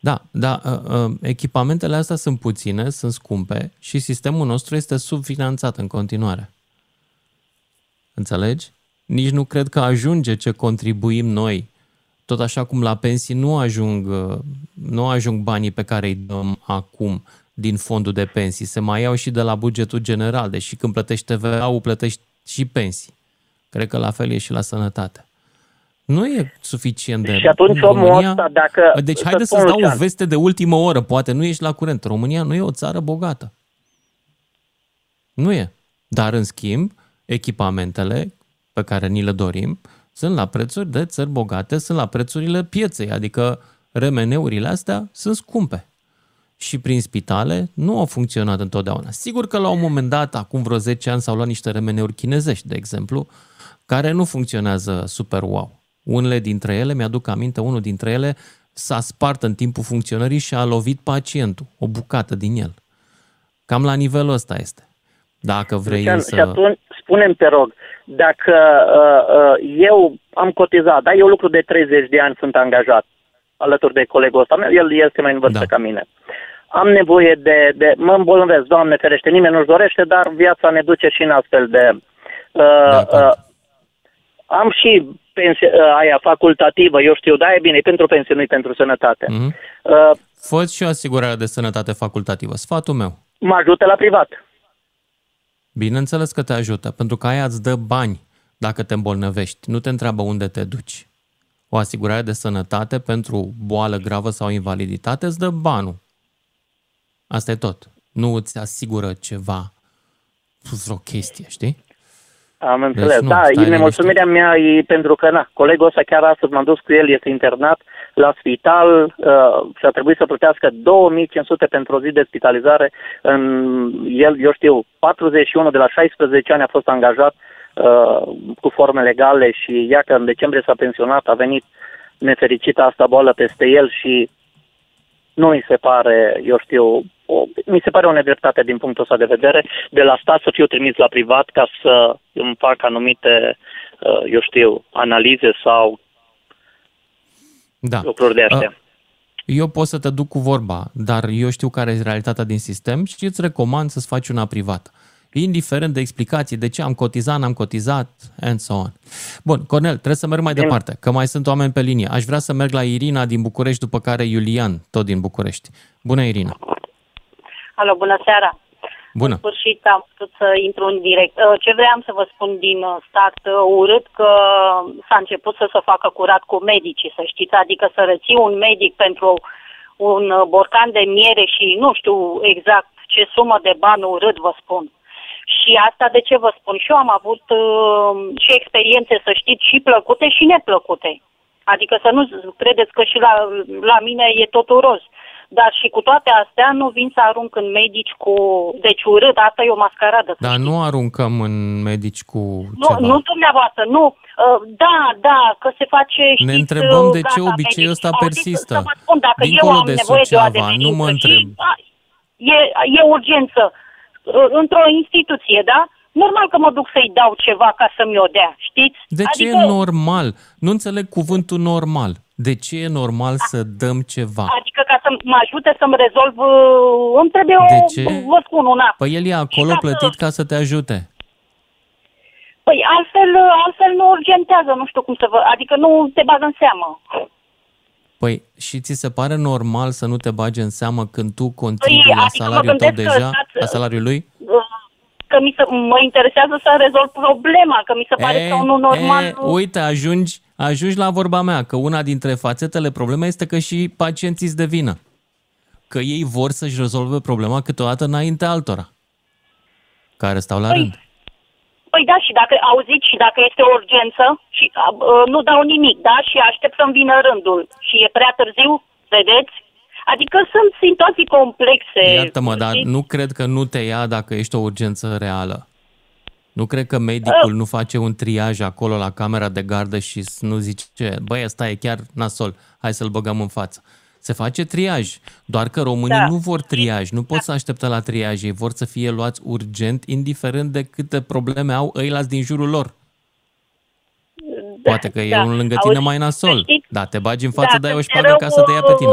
Da, da, uh, uh, echipamentele astea sunt puține, sunt scumpe și sistemul nostru este subfinanțat în continuare. Înțelegi? Nici nu cred că ajunge ce contribuim noi tot așa cum la pensii nu ajung, uh, nu ajung banii pe care îi dăm acum din fondul de pensii, se mai iau și de la bugetul general, deși când plătești TVA-ul plătești și pensii. Cred că la fel e și la sănătate. Nu e suficient de... Și atunci în omul România- ăsta, dacă... Deci să haide spun, să-ți dau o Lucian, veste de ultimă oră, poate nu ești la curent. România nu e o țară bogată. Nu e. Dar, în schimb, echipamentele pe care ni le dorim sunt la prețuri de țări bogate, sunt la prețurile pieței, adică remeneurile astea sunt scumpe. Și prin spitale nu au funcționat întotdeauna. Sigur că la un moment dat, acum vreo 10 ani, s-au luat niște remeneuri chinezești, de exemplu, care nu funcționează super wow. Unele dintre ele, mi-aduc aminte, unul dintre ele s-a spart în timpul funcționării și a lovit pacientul, o bucată din el. Cam la nivelul ăsta este. Dacă vrei Lucian, să... Și atunci, spunem te rog, dacă uh, uh, eu am cotizat, da, eu lucru de 30 de ani, sunt angajat alături de colegul ăsta meu, el este mai în vârstă da. ca mine. Am nevoie de, de, mă îmbolnăvesc, Doamne ferește, nimeni nu-și dorește, dar viața ne duce și în astfel de... Uh, uh, am și pensie, uh, aia facultativă, eu știu, da, e bine, e pentru pensie, nu pentru sănătate. Mhm. Uh, Fă și o asigurare de sănătate facultativă. Sfatul meu. mă ajută la privat. Bineînțeles că te ajută, pentru că aia îți dă bani dacă te îmbolnăvești. Nu te întreabă unde te duci. O asigurare de sănătate pentru boală gravă sau invaliditate îți dă banul. Asta e tot. Nu îți asigură ceva, vreo chestie, știi? Am înțeles. nu, da, stai e nemulțumirea mea e pentru că, na, colegul ăsta chiar astăzi m-am dus cu el, este internat la spital uh, și a trebuit să plătească 2500 pentru o zi de spitalizare. În, el, eu știu, 41 de la 16 ani a fost angajat uh, cu forme legale și ia că în decembrie s-a pensionat, a venit nefericită asta boală peste el și nu mi se pare, eu știu, o, mi se pare o nedreptate din punctul ăsta de vedere, de la stat să fiu trimis la privat ca să îmi fac anumite, uh, eu știu, analize sau Da. lucruri de astea. Uh, Eu pot să te duc cu vorba, dar eu știu care e realitatea din sistem și îți recomand să-ți faci una privată. Indiferent de explicații de ce am cotizat, n-am cotizat, and so on. Bun, Cornel, trebuie să merg mai Bine. departe, că mai sunt oameni pe linie. Aș vrea să merg la Irina din București, după care Iulian, tot din București. Bună, Irina! Alo, bună seara! Bună! În sfârșit am putut să intru în direct. Uh, Ce vreau să vă spun din uh, start uh, urât că s-a început să se facă curat cu medicii, să știți, adică să reții un medic pentru un uh, borcan de miere și nu știu exact ce sumă de bani urât vă spun. Și asta de ce vă spun? Și eu am avut uh, și experiențe, să știți, și plăcute și neplăcute. Adică să nu credeți că și la, la mine e totul roz. Dar și cu toate astea nu vin să arunc în medici cu... Deci urât, asta e o mascaradă. să Dar nu aruncăm în medici cu Nu, ceva. nu dumneavoastră, nu. Uh, Da, da, că se face, știți, Ne întrebăm de gata, ce obiceiul ăsta medici. persistă. Să vă spun, dacă eu Dincolo am de nevoie de o Suceava, adeverință nu mă și, întreb. a, e, e urgență uh, într-o instituție, da? Normal că mă duc să-i dau ceva ca să-mi o dea, știți? De ce adică, e normal? Nu înțeleg cuvântul normal. De ce e normal să dăm ceva? Adică ca să mă ajute să-mi rezolv, uh, îmi trebuie o, De ce? vă spun una. Păi el e acolo ca să- plătit ca să te ajute. Păi altfel, altfel nu urgentează, nu știu cum să vă... Adică nu te bagă în seamă. Păi și ți se pare normal să nu te bagi în seamă când tu contribui Păi, la adică mă salariul tău gândesc că deja, dați- la salariul lui? Că mi se, mă interesează să rezolv problema, că mi se pare E, că unul normal... e, uite, ajungi, ajungi la vorba mea, că una dintre fațetele problemei este că și pacienții îți de vină. Că ei vor să-și rezolve problema câteodată înainte altora, care stau la Păi, rând. Păi da, și dacă auziți și dacă este o urgență și a, a, nu dau nimic, da, și aștept să-mi vină rândul și e prea târziu, vedeți? Adică sunt situații complexe. Iartă-mă, dar știți? nu cred că nu te ia dacă ești o urgență reală. Nu cred că medicul nu face un triaj acolo la camera de gardă și s- nu zice, băi, ăsta e chiar nasol, hai să-l băgăm în față. Se face triaj, doar că românii Da. nu vor triaj, nu pot să aștepte la triaj, ei vor să fie luați urgent, indiferent de câte probleme au ăilați din jurul lor. Poate că e da. unul lângă tine Auzi, mai nasol, știți? da, te bagi în față, Da, dai o când șpagă ți-e ca rău, să te ia pe tine.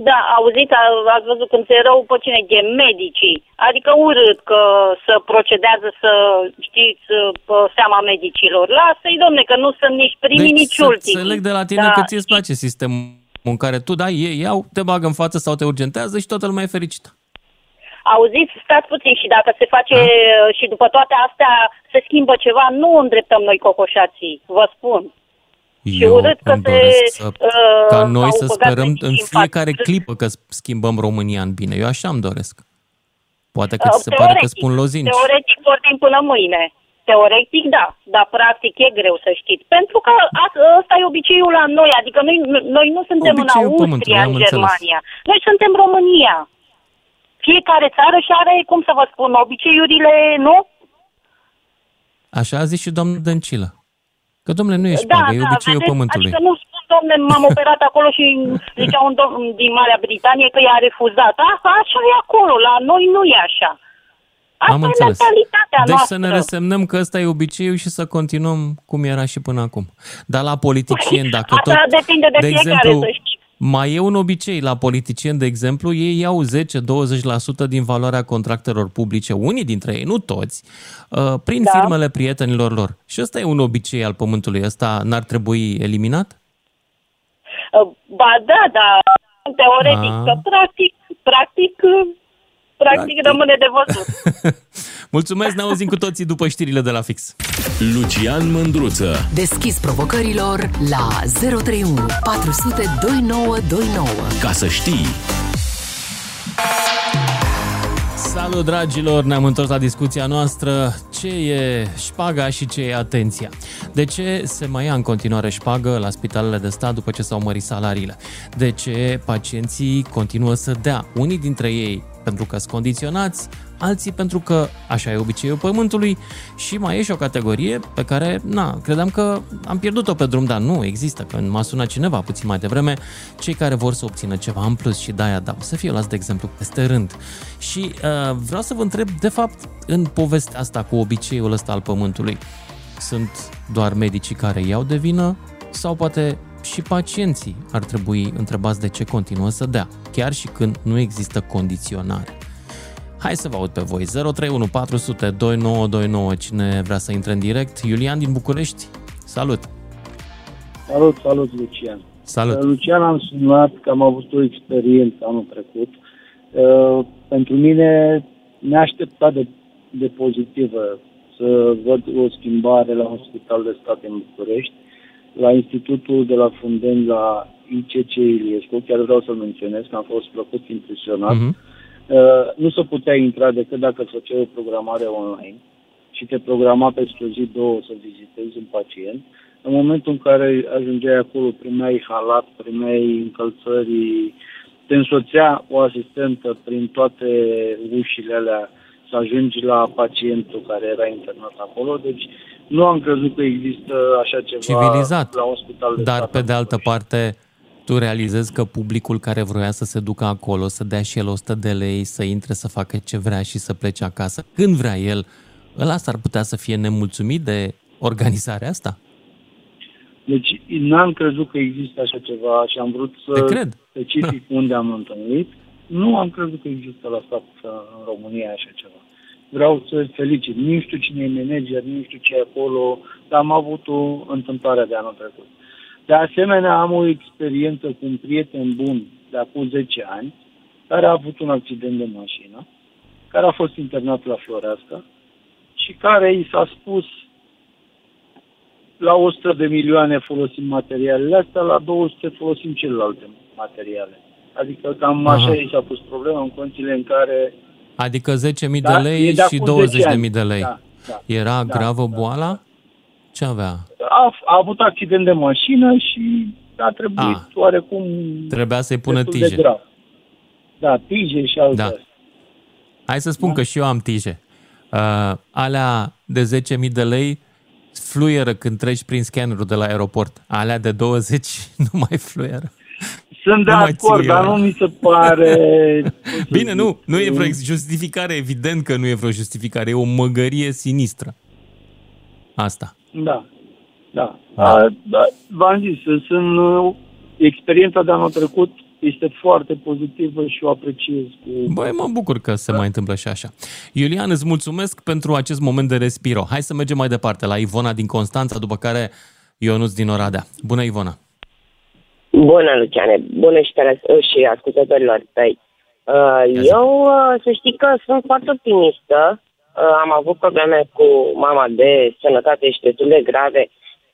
Uh, Da, auziți, a- ați văzut când ți-e rău pe cine e medicii. Adică urât că să procedează să știți pe seama medicilor. Lasă-i, domne, că nu sunt nici primii, deci nici să ultimii. înțeleg de la tine da. că ție îți place sistemul în care tu dai, ei iau, te bagă în față sau te urgentează și toată lumea e fericită. Auziți, stați puțin și dacă se face uh, și după toate astea se schimbă ceva, nu îndreptăm noi cocoșații, vă spun. Și Eu urât că îmi se... doresc să, uh, ca noi s-au să băgat sperăm medicii în în fiecare față. clipă că schimbăm România în bine. Eu așa îmi doresc. Poate că Uh, ți se pare că spun lozinci. Teoretic vorbim până mâine. Teoretic, da, dar practic e greu să știți. Pentru că a- ăsta e obiceiul la noi, adică noi, noi nu suntem Obiceiul în pământului, Austria, am în înțeles. Germania. Noi suntem România. Fiecare țară și are, cum să vă spun, obiceiurile, nu? Așa a zis și doamna Dăncilă. Că, domnule, nu e da, șpagă, e da, obiceiul vedeți? pământului. Adică nu spun, domne, m-am operat acolo și zicea un domn din Marea Britanie că i-a refuzat. Asta, așa e acolo, la noi nu e așa. Asta Am e înțeles. mentalitatea Deci noastră. să ne resemnăm că ăsta e obiceiul și să continuăm cum era și până acum. Dar la politicieni, dacă Asta tot... depinde de fiecare, exemplu, să știți. Mai e un obicei la politicieni, de exemplu, ei iau 10-20% din valoarea contractelor publice, unii dintre ei, nu toți, uh, prin Da. firmele prietenilor lor. Și ăsta e un obicei al pământului. Ăsta n-ar trebui eliminat? Uh, Ba da, da, teoretic, Ah. că practic, practic, uh, practic rămâne de văzut. Mulțumesc, ne auzim cu toții după știrile de la fix. Lucian Mândruță. Deschis provocărilor la 031 400 2929. Ca să știi. Salut, dragilor! Ne-am întors la discuția noastră. Ce e șpaga și ce e atenția? De ce se mai ia în continuare șpagă la spitalele de stat după ce s-au mărit salariile? De ce pacienții continuă să dea? Unii dintre ei pentru că sunt condiționați, alții pentru că așa e obiceiul pământului și mai e și o categorie pe care, na, credeam că am pierdut-o pe drum, dar nu există, că m-a sunat cineva puțin mai devreme, cei care vor să obțină ceva în plus și de-aia dau, să fie luați de exemplu peste rând. Și uh, vreau să vă întreb, de fapt, în povestea asta cu obiceiul ăsta al pământului, sunt doar medicii care iau de vină sau poate și pacienții ar trebui întrebați de ce continuă să dea, chiar și când nu există condiționare. Hai să vă aud pe voi. 031 400 2929. Cine vrea să intre în direct? Iulian din București. Salut! Salut, salut, Lucian. Salut! Uh, Lucian, am sunat că am avut o experiență anul trecut. Uh, pentru mine, neașteptat de, de pozitivă să văd o schimbare la un spital de stat în București, la Institutul de la Fundenți, la ICC Iliescu, chiar vreau să menționez că am fost plăcut impresionat. Mhm. Uh, nu se putea intra decât dacă făceai o programare online și te programa peste o zi, două să vizitezi un pacient. În momentul în care ajungeai acolo, primeai halat, primeai încălțări, te însoțea o asistentă prin toate ușile alea să ajungi la pacientul care era internat acolo. Deci nu am crezut că există așa ceva Civilizat. la un spital de Dar stat. pe de altă parte, tu realizezi că publicul care vroia să se ducă acolo, să dea și el 100 de lei, să intre să facă ce vrea și să plece acasă, când vrea el, ăla s-ar putea să fie nemulțumit de organizarea asta? Deci n-am crezut că există așa ceva și am vrut să Te cred. specific unde am întâlnit. Nu am crezut că există la stat uh, în România așa ceva. Vreau să felicit. Nu știu cine e manager, nu știu ce e acolo, dar am avut o întâmplare de anul trecut. De asemenea, am o experiență cu un prieten bun de acum 10 ani, care a avut un accident de mașină, care a fost internat la Floreasca și care i s-a spus la 100 de milioane folosim materialele astea, la 200 folosim celelalte materiale. Adică cam Aha. așa i s-a pus problema în condițiile în care Adică 10.000 Da, de e lei de și acum 10 ani. 20.000 de lei. Da, da. Era Da, gravă da, boala? Ce avea? a, a avut accident de mașină și a trebuit A. oarecum Trebuia să-i pună destul de tije. grav. Da, tije și alte Da. astea. Hai să spun că și eu am tije. Uh, alea de 10.000 de lei fluieră când treci prin scannerul de la aeroport. Alea de 20 nu mai fluieră. Sunt de Nu mai acord, ții, dar ăla. nu mi se pare... Bine, nu, nu e vreo justificare, evident că nu e vreo justificare, e o măgărie sinistră. Asta. Da, da. da. da v-am zis, sunt, uh, experiența de anul trecut este foarte pozitivă și o apreciez. Cu... Băi, mă bucur că se mai întâmplă și așa. Iulian, îți mulțumesc pentru acest moment de respiro. Hai să mergem mai departe la Ivona din Constanța, după care Ionuț din Oradea. Bună, Ivona! Bună, Luciane. Bună și, tele- și ascultătorilor tăi. Uh, eu, uh, să știi că sunt foarte optimistă. Uh, am avut probleme cu mama de sănătate și destul de grave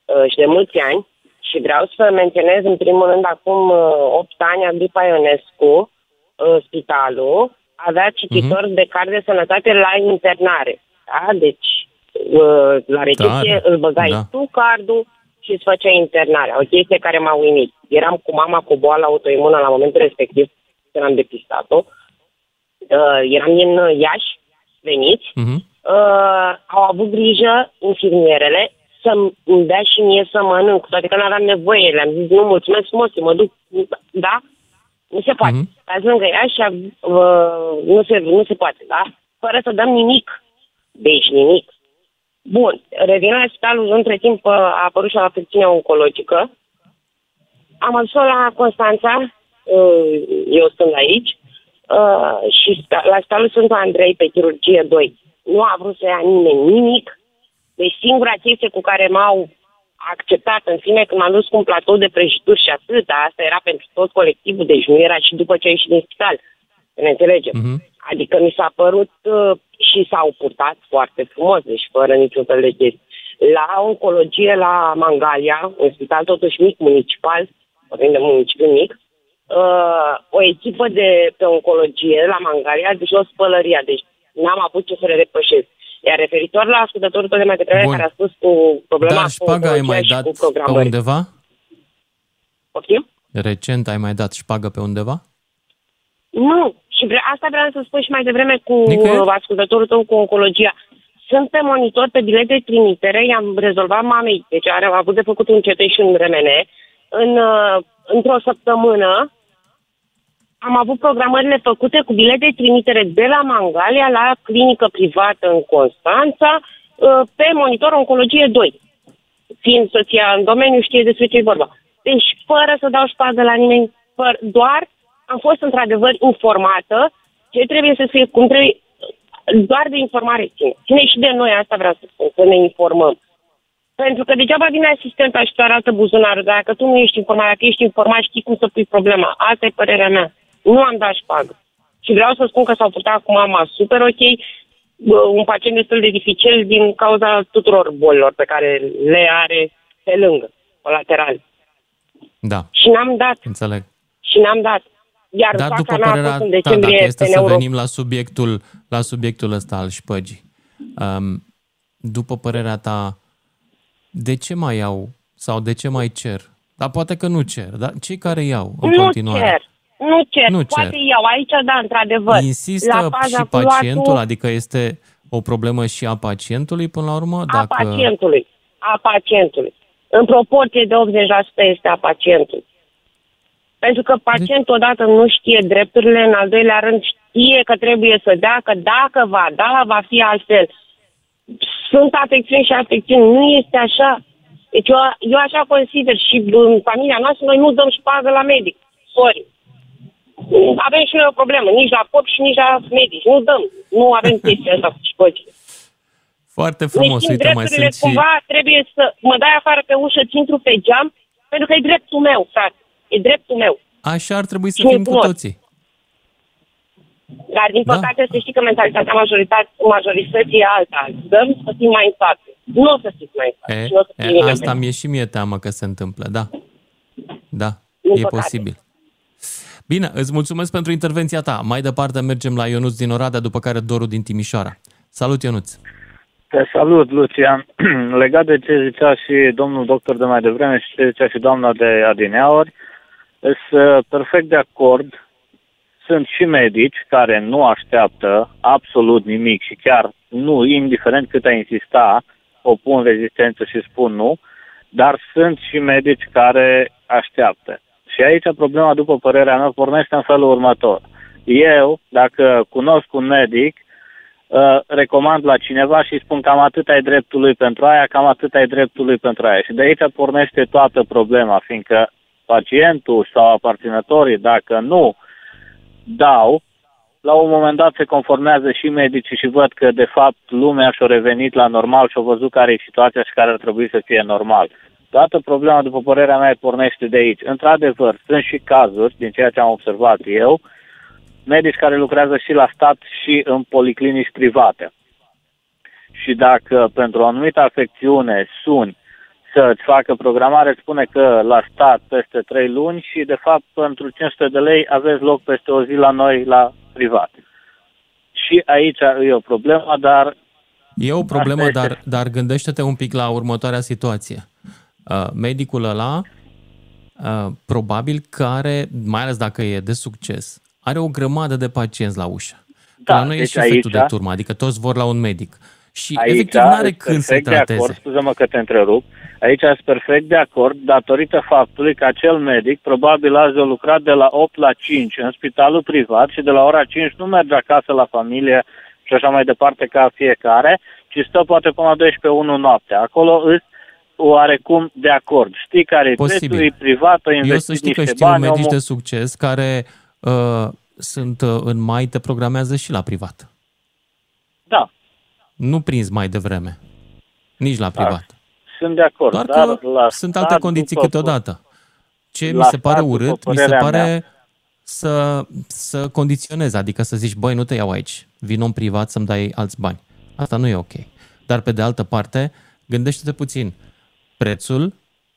uh, și de mulți ani Și vreau să menționez în primul rând acum uh, 8 ani Agripa Ionescu, uh, spitalul, avea cititor uh-huh. de card de sănătate la internare. Da? Deci uh, la recepție Tare. îl băgai Da. tu cardul și îți făcea internarea. O chestie care m-a uimit. Eram cu mama cu boală autoimună la momentul respectiv, când am depistat-o. Uh, eram din uh, Iași, veniți. Mhm. Uh, au avut grijă infirmierele să-mi dea și mie să mănânc, cu toate că nu aveam nevoie. Le-am zis, nu, mulțumesc frumos, mă duc. Da? Nu se poate. Mhm. Mm-hmm. Azi lângă ea și uh, nu, se, nu se poate, da? Fără să dăm nimic. Deci nimic. Bun, revin la spitalul, între timp uh, a apărut și o afecțiune oncologică. Am adus la Constanța, uh, eu sunt aici, uh, și sta- la spitalul Sfântul Andrei pe chirurgie 2. Nu a vrut să ia nimeni nimic. Deci singura chestie cu care m-au acceptat în fine când m-am dus cu un platou de prăjituri și atât, asta era pentru tot colectivul, deci nu era și după ce a ieșit din spital. Să ne înțelegem. Mhm. Adică mi s-a părut uh, și s-au purtat foarte frumos, deci fără niciun fel de chestie. La oncologie, la Mangalia, un spital totuși mic, municipal, vorbim de municipiu mic, uh, o echipă de pe oncologie la Mangalia, deci o spălăria, deci n-am avut ce să le depășesc. Iar referitor la ascultătorul tot de mai devreme Bun. care a spus cu problema Dar cu șpaga ai oncologia mai și dat cu pe programări. undeva? Poftim? Recent ai mai dat șpagă pe undeva? Nu. Și vre- asta vreau să spun și mai devreme cu Nicăieri? uh, ascultătorul tău cu oncologia. Sunt pe monitor pe bilet de trimitere, i-am rezolvat mamei, deci are, a avut de făcut un CT și un RMN. În, uh, într-o săptămână am avut programările făcute cu bilet de trimitere de la Mangalia la clinică privată în Constanța uh, pe monitor oncologie 2. Fiind soția în domeniu, știe despre ce e vorba. Deci, fără să dau șpadă la nimeni, fără, doar am fost într-adevăr informată ce trebuie să fie, cum trebuie, doar de informare ține. Ține și de noi, asta vreau să spun, să ne informăm. Pentru că degeaba vine asistenta și te arată buzunarul, dar dacă tu nu ești informat, dacă ești informat, știi cum să pui problema. Asta e părerea mea. Nu am dat șpagă. Și vreau să spun că s-au purtat cu mama super ok, Bă, un pacient destul de dificil din cauza tuturor bolilor pe care le are pe lângă, colateral. Da, Și n-am dat, înțeleg. și n-am dat. Iar Dar fața după mea a părerea fost în ta, decembrie dacă este pe să neuro. venim la subiectul, la subiectul ăsta al șpăgii, um, după părerea ta, de ce mai iau sau de ce mai cer? Dar poate că nu cer, dar cei care iau în nu continuare? cer, nu cer, Nu cer. poate iau aici, da, într-adevăr. Insistă la paza și cu luatul pacientul, adică este o problemă și a pacientului până la urmă? a Dacă... pacientului, a pacientului. În proporție de 80% este a pacientului. Pentru că pacientul odată nu știe drepturile, în al doilea rând știe că trebuie să dea, că dacă va da, va fi altfel. Sunt afecțiuni și afecțiuni, nu este așa. Deci eu, eu așa consider și în familia noastră noi nu dăm șpagă la medic. Sorry. Avem și noi o problemă, nici la pop și nici la medici. Nu dăm. Nu avem chestia asta cu șpăgile. Foarte Deci, frumos, din uite, mai drepturile sunt și... cumva trebuie să mă dai afară pe ușă, ți intru pe geam, pentru că e dreptul meu, frate. E dreptul meu. Așa ar trebui să Și fim cu frumos. toții. Dar, din Da. păcate, să știi că mentalitatea majoritate, majorității e alta. Dăm să fim mai în față. Nu o să fiți mai în față. E, și nu o să fie e, nimeni asta pe- mi-e și mie teamă că se întâmplă, da. Da, Din e păcate. posibil. Bine, îți mulțumesc pentru intervenția ta. Mai departe mergem la Ionuț din Oradea, după care Doru din Timișoara. Salut, Ionuț! Te salut, Lucian. Legat de ce zicea și domnul doctor de mai devreme și ce zicea și doamna de adineauri, sunt uh, perfect de acord. Sunt și medici care nu așteaptă absolut nimic și chiar nu, indiferent cât ai insista, opun rezistență și spun nu, dar sunt și medici care așteaptă. Și aici problema, după părerea mea, pornește în felul următor. Eu, dacă cunosc un medic, uh, recomand la cineva și spun cam atât ai dreptului pentru aia, cam atât ai dreptului pentru aia. Și de aici pornește toată problema, fiindcă pacientul sau aparținătorii, dacă nu dau, la un moment dat se conformează și medicii și văd că, de fapt, lumea și-a revenit la normal și-a văzut care e situația și care ar trebui să fie normal. Toată problema, după părerea mea, pornește de aici. Într-adevăr, sunt și cazuri, din ceea ce am observat eu, medici care lucrează și la stat și în policlinici private. Și dacă pentru o anumită afecțiune suni să-ți facă programare, spune că la stat peste 3 luni și, de fapt, pentru 500 de lei aveți loc peste o zi la noi, la privat. Și aici e o problemă, dar... E o problemă, Asta este. dar, dar gândește-te un pic la următoarea situație. Uh, medicul ăla, uh, probabil care, mai ales dacă e de succes, are o grămadă de pacienți la ușă. Da, la noi deci e și efectul aici- de turmă, adică toți vor la un medic. Și Aici efectiv nu are sunt când să perfect de trateze. acord, scuză-mă că te întrerup, aici sunt perfect de acord datorită faptului că acel medic probabil azi a lucrat de la 8 la 5 în spitalul privat și de la ora 5 nu merge acasă la familie și așa mai departe ca fiecare, ci stă poate până la 12 1 noaptea. Acolo îs oarecum de acord. Știi care e Posibil. prețul, e privat, o Eu să investit știi că niște știu bani, medici omul... de succes care uh, sunt uh, în mai, te programează și la privat. Da, Nu prins mai devreme. Nici la privat. sunt de acord. Doar dar că la sunt stat, alte condiții după- câteodată. Ce la mi se pare stat, după urât, mi se părerea pare mea. să, să condiționezi, adică să zici, băi, nu te iau aici, vin în privat să-mi dai alți bani. Asta nu e ok. Dar pe de altă parte, gândește-te puțin, prețul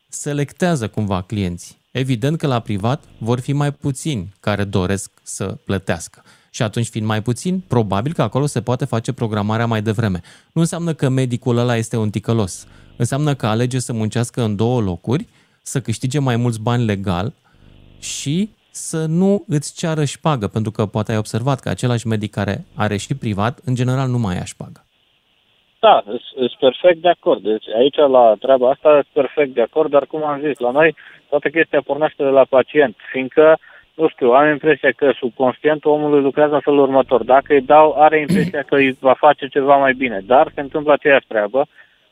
selectează cumva clienții. Evident că la privat vor fi mai puțini care doresc să plătească. Și atunci, fiind mai puțin, probabil că acolo se poate face programarea mai devreme. Nu înseamnă că medicul ăla este un ticălos. Înseamnă că alege să muncească în două locuri, să câștige mai mulți bani legal și să nu îți ceară șpagă, pentru că poate ai observat că același medic care are și privat, în general nu mai ia șpagă. Da, sunt perfect de acord. Deci aici la treaba asta sunt perfect de acord, dar cum am zis, la noi toată chestia pornește de la pacient, fiindcă, nu știu, am impresia că subconștientul omului lucrează în felul următor. Dacă îi dau, are impresia că îi va face ceva mai bine, dar se întâmplă aceeași treabă.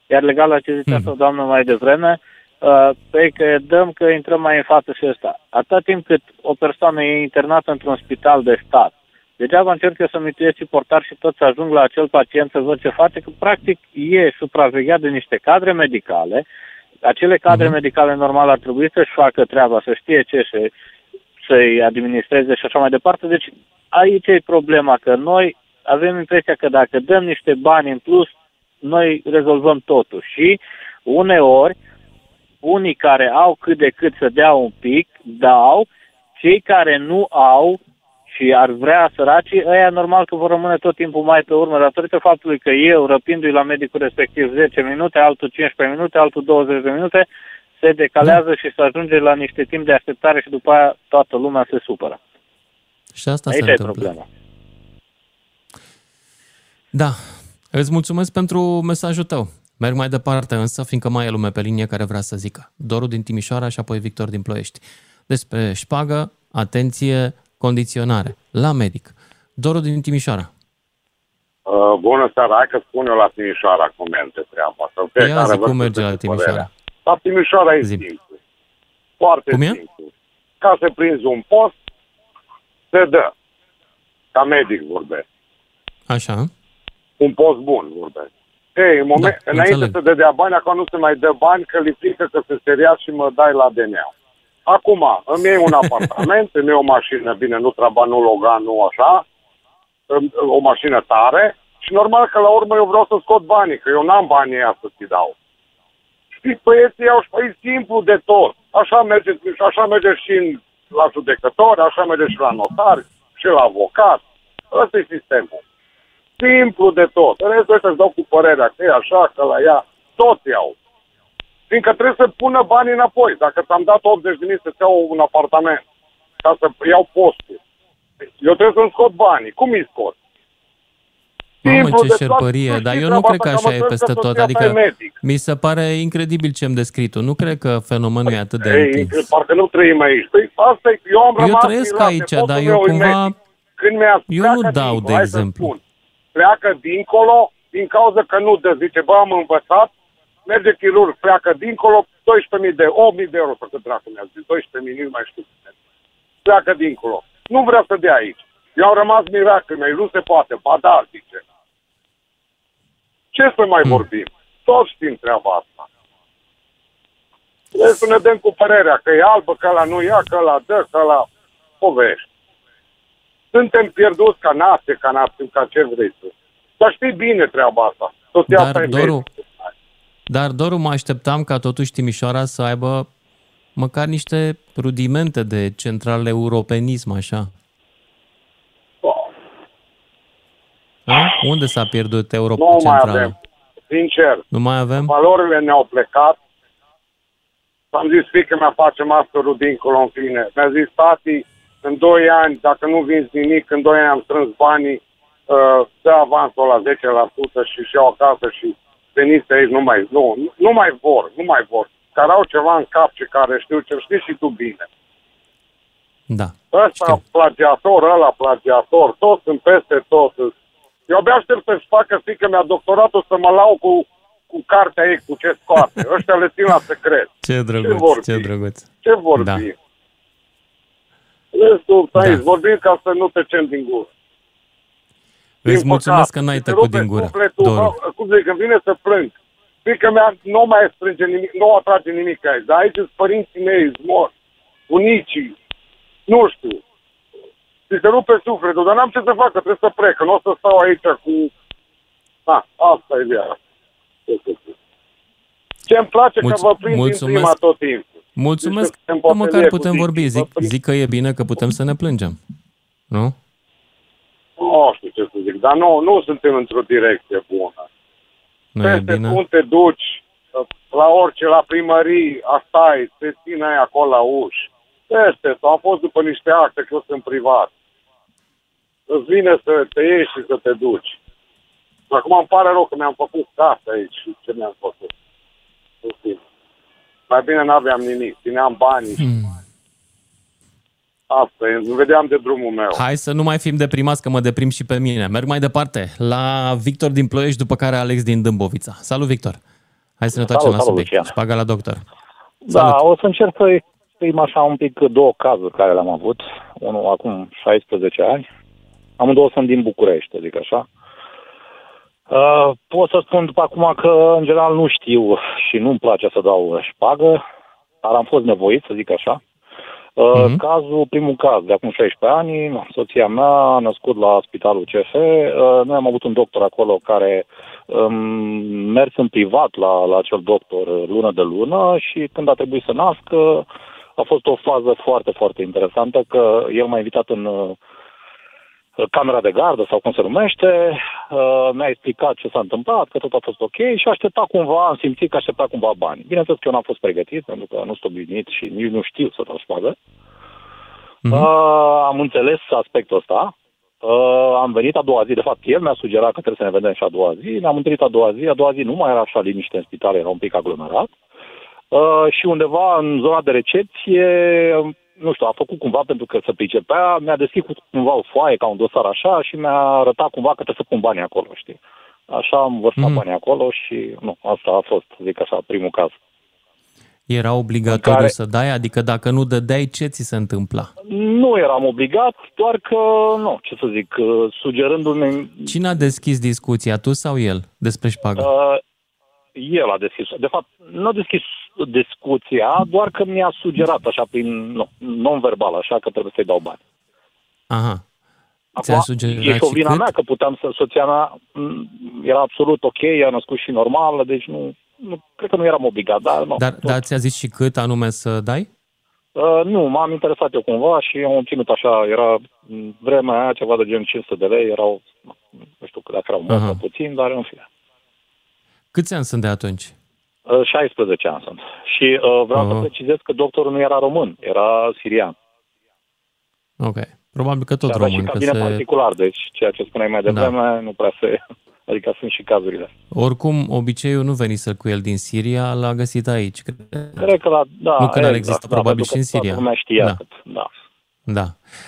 Iar legal la ce zicea asta o doamnă mai devreme, uh, pe că dăm că intrăm mai în față și ăsta. Atâta timp cât o persoană e internată într-un spital de stat, Degeaba încerc eu să mituiesc și portar și tot să ajung la acel pacient să văd ce face, că practic e supravegheat de niște cadre medicale. Acele cadre medicale normal ar trebui să-și facă treaba, să știe ce să, să-i administreze și așa mai departe. Deci aici e problema, că noi avem impresia că dacă dăm niște bani în plus, noi rezolvăm totul. Și uneori, unii care au cât de cât să dea un pic, dau, cei care nu au și ar vrea săracii, ăia normal că vor rămâne tot timpul mai pe urmă, datorită faptului că eu, răpindu-i la medicul respectiv 10 minute, altul 15 minute, altul 20 de minute, se decalează și se ajunge la niște timp de așteptare și după aia toată lumea se supără. Și asta Aici se e întâmplă. problema. Da, îți mulțumesc pentru mesajul tău. Merg mai departe însă, fiindcă mai e lume pe linie care vrea să zică. Doru din Timișoara și apoi Victor din Ploiești. Despre șpagă, atenție, condiționare. La medic. Doru din Timișoara. Uh, bună seara, hai că spun eu la Timișoara cum merge treaba asta. Ia Fiecare zi văd cum cu merge la ce Timișoara. părerea. La Timișoara e Zi. simplu. Foarte Cum e? simplu. Ca să prinzi un post, se dă. Ca medic vorbesc. Așa. Un post bun vorbesc. Ei, în moment, Da, înainte înțeleg. să dădea bani, acum nu se mai dă bani, că li frică că se seria și mă dai la DNA. Acum, îmi iei un apartament, îmi iei o mașină, bine, nu Trabant, nu Logan, nu așa, îmi- o mașină tare și normal că la urmă eu vreau să scot banii, că eu n-am banii ăia să ți dau. Știi, băieții iau și păi simplu de tot. Așa merge, și așa merge și în, la judecători, așa merge și la notari, și la avocat. Ăsta e sistemul. Simplu de tot. În restul ăștia îți dau cu părerea că e așa, că la ea, tot iau. Fiindcă trebuie să pună banii înapoi. Dacă ți-am dat 80 de mii să-ți iau un apartament, ca să iau postul, eu trebuie să-mi scot banii. Cum îi scot? Mamă, Simplu ce de tot. șerpărie, Tu dar știți eu nu treaba cred că asta, așa mă e crezi peste că tot. soția ta e Adică medic. mi se pare incredibil ce-mi descrii tu. Nu cred că fenomenul e atât de Ei, întins. parcă nu trăim aici. Păi asta e, eu am Eu rămas trăiesc mirat, aici, nepotul dar meu eu e cumva... medic. Când mi-a Eu pleacă nu dau dincolo, de hai să exemplu. spun, pleacă dincolo din cauza că nu dă. Zice, bă, am învățat, merge chirurg, pleacă dincolo, 12.000 de 8.000 de euro, sau cât dracu mi-a zis, 12.000, nu mai știu. Pleacă dincolo. Nu vrea să dea aici. Eu am rămas mirat că mi nu se poate. Ba da, zice. Ce să mai Hmm. vorbim? Toți știm treaba asta. Trebuie să ne dăm cu părerea că e albă, că la nu ia, că la dă, că la povești. Suntem pierduți ca nație, ca nație, ca ce vrei tu. Dar știi bine treaba asta. Soția Dar, ta e Doru, medic. Dar doar mă așteptam ca totuși Timișoara să aibă măcar niște rudimente de central europenism, așa. A? Unde s-a pierdut Europa Nu mai Centrală? avem. Sincer, Nu mai avem? valorile ne-au plecat. Am zis, fică mea, face masterul dincolo, în fine. Mi-a zis, tati, în 2 ani, dacă nu vinzi nimic, în 2 ani am strâns banii, uh, dă avansul la 10% și și iau acasă și veniți aici, nu mai, nu, nu mai vor, nu mai vor. Care au ceva în cap și care știu ce știi și tu bine. Da. Ăsta plagiator, ăla plagiator, toți sunt peste tot. Eu abia aștept să-și facă fică mea doctoratul să mă lau cu, cu cartea ei, cu ce scoate. Ăștia le țin la secret. Ce drăguț, vorbi? ce drăguț. Ce vorbi? Da. Restul, da. aici, vorbim ca să nu trecem din gură. Îți Din mulțumesc păcate, că n-ai se tăcut rupe din gură, sufletul, Doru. mă, Cum zic, când vine să plâng, fică mea nu mai strânge nimic, nu atrage nimic aici, dar aici sunt părinții mei, îți mor, bunicii, nu știu. Și se rupe sufletul, dar n-am ce să fac, că trebuie să plec, că nu o să stau aici cu... Da, asta e viața. Ce îmi place Mulț- că vă prind din mulțumesc. prima tot timpul. Mulțumesc Deci, suntem că măcar parteneri cu putem Digi. vorbi. Zic, zic că e bine că putem să ne plângem. Nu? Nu știu ce să zic, dar nu, nu suntem într-o direcție bună. Nu e Peste bine? cum te duci, la orice, la primării, asta e, te ține aia acolo la uși. Peste, sau am fost după niște acte, că eu sunt privat. Îți vine să te ieși și să te duci. Acum îmi pare rău că mi-am făcut casă aici și ce mi-am făcut. În fine. Mai bine n-aveam nimic, țineam banii. Hmm. Asta e, îmi vedeam de drumul meu. Hai să nu mai fim deprimați, că mă deprim și pe mine. Merg mai departe, la Victor din Ploiești, după care Alex din Dâmbovița. Salut, Victor! Hai să ne Salut, întoarcem la salut, subiect. Lucian. Șpaga la doctor. Da, o să încerc să exprim așa un pic două cazuri care le-am avut. Unul acum 16 ani. Amândouă sunt din București, să zic așa. Uh, pot să spun după acum că, în general, nu știu și nu-mi place să dau șpagă, dar am fost nevoit, să zic așa. Uh, Mhm. Cazul, primul caz, de acum 16 ani, soția mea a născut la Spitalul CF. Uh, noi am avut un doctor acolo care um, mers în privat la, la acel doctor uh, lună de lună și când a trebuit să nască a fost o fază foarte, foarte interesantă că el m-a invitat în uh, camera de gardă sau cum se numește, uh, mi-a explicat ce s-a întâmplat, că tot a fost ok și aștepta cumva, am simțit că aștepta cumva bani. Bineînțeles că eu n-am fost pregătit, pentru că nu sunt obișnuit și nici nu știu să dau șpagă. Uh, am înțeles aspectul ăsta. Uh, am venit a doua zi, de fapt el mi-a sugerat că trebuie să ne vedem și a doua zi. Ne-am întâlnit a doua zi, a doua zi nu mai era așa liniște în spital, era un pic aglomerat. Uh, și undeva în zona de recepție, nu știu, a făcut cumva pentru că se pricepea, mi-a deschis cu- cumva o foaie ca un dosar așa și mi-a arătat cumva că trebuie să pun banii acolo, știi. Așa am vărsat Mhm. banii acolo și nu, asta a fost, zic așa, primul caz. Era obligatoriu care- să dai? Adică dacă nu dădeai, ce ți se întâmpla? Nu eram obligat, doar că, nu, ce să zic, uh, sugerându-mi... Cine a deschis discuția, tu sau el, despre șpagă? Uh, el a deschis. De fapt, nu a deschis discuția, doar că mi-a sugerat așa prin nu, non-verbal, așa că trebuie să-i dau bani. Aha. Ți-a Acum, sugerat e și o și vina cât? mea că puteam să, soția mea m, era absolut ok, a născut și normal, deci nu, nu cred că nu eram obligat, dar nu. Dar, dar ți-a zis și cât anume să dai? Uh, nu, m-am interesat eu cumva și am ținut așa, era m, vremea aia ceva de gen 500 de lei, erau, nu știu dacă erau mult Aha. sau puțin, dar în fine. Câți ani sunt de atunci? Uh, 16 ani sunt. Și uh, vreau Aha. să precizez că doctorul nu era român, era sirian. Ok. Probabil că tot Și avea și român. Că cabinet se... particular, deci ceea ce spuneai mai devreme Da. nu prea se... Adică sunt și cazurile. Oricum, obiceiul nu venise cu el din Siria, l-a găsit aici. Cred. Cred că la, da, nu că n-ar exact, exista da, probabil pentru și că în toată Siria. lumea știa Da. cât, da. Da.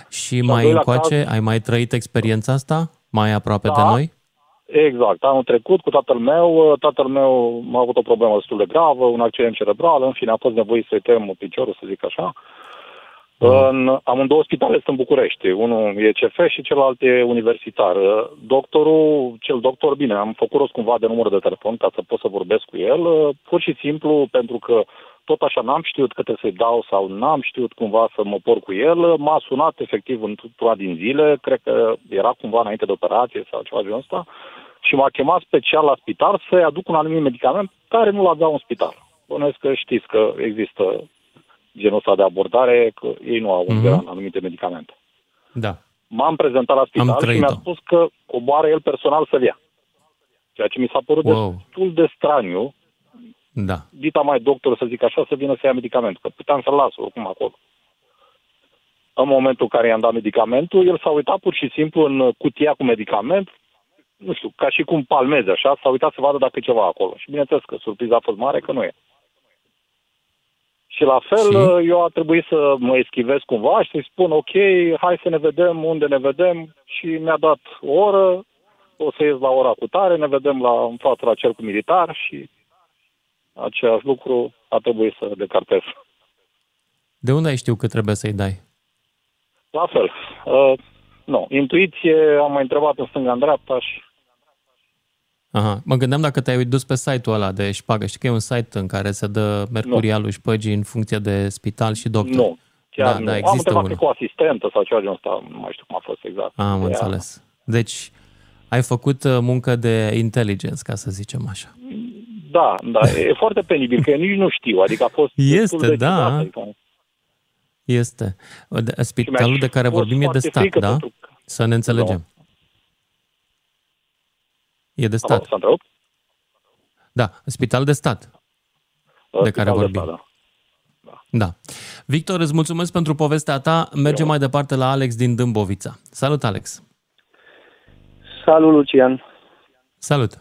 Și al mai doilea încoace, caz- ai mai trăit experiența asta? Mai aproape Da. de noi? Exact. Anul trecut cu tatăl meu, tatăl meu a avut o problemă destul de gravă, un accident cerebral, în fine a fost nevoit să-i tăiem piciorul, să zic așa. În, am în două spitale, sunt în București. Unul e CF și celălalt e universitar. Doctorul, cel doctor, bine, am făcut rost cumva de număr de telefon ca să pot să vorbesc cu el, pur și simplu pentru că tot așa n-am știut câte să-i dau sau n-am știut cumva să mă por cu el. M-a sunat efectiv într-una din zile, cred că era cumva înainte de operație sau ceva de genul ăsta, și m-a chemat special la spital să-i aduc un anumit medicament care nu-l avea un spital. Bănuiesc că știți că există genul ăsta de abordare, că ei nu au Mhm. mm-hmm. anumite medicamente. Da. M-am prezentat la Am spital și trăit-o. mi-a spus că coboară el personal să-l ia. Ceea ce mi s-a părut Wow. destul de straniu. Da. Dita mai doctor, să zic așa, să vină să ia medicament, că puteam să-l las oricum acolo. În momentul în care i-am dat medicamentul, el s-a uitat pur și simplu în cutia cu medicament, nu știu, ca și cum palmeze așa, s-a uitat să vadă dacă e ceva acolo. Și bineînțeles că surpriza a fost mare că nu e. Și la fel, Și? eu a trebuit să mă eschivez cumva și să-i spun, ok, hai să ne vedem unde ne vedem și mi-a dat o oră, o să ies la ora cu tare, ne vedem la, în fața la cercul militar și același lucru a trebuit să decartez. De unde ai știu că trebuie să-i dai? La fel, uh, nu, intuiție, am mai întrebat în stânga, în dreapta și Aha. Mă gândeam dacă te-ai dus pe site-ul ăla de șpagă. Știi că e un site în care se dă mercurialul șpăgii în funcție de spital și doctor. nu, chiar da, nu. da, am există întrebat unul. că cu asistentă sau ceva genul ăsta, nu mai știu cum a fost exact. Am Ea- înțeles. Deci, ai făcut uh, muncă de inteligență, ca să zicem așa. Da, da, e foarte penibil, că eu nici nu știu, adică a fost Este, destul de da. ciudat, adică, Este. De- Spitalul de care fost vorbim e de foarte stat, frică da? pentru Să ne înțelegem. E de stat. S-a întrerupt? Da, spital de stat. De care Spital de vorbim. stat, da. Da. Victor, îți mulțumesc pentru povestea ta. Mergem mai departe la Alex din Dâmbovița. Salut, Alex. Salut, Lucian. Salut.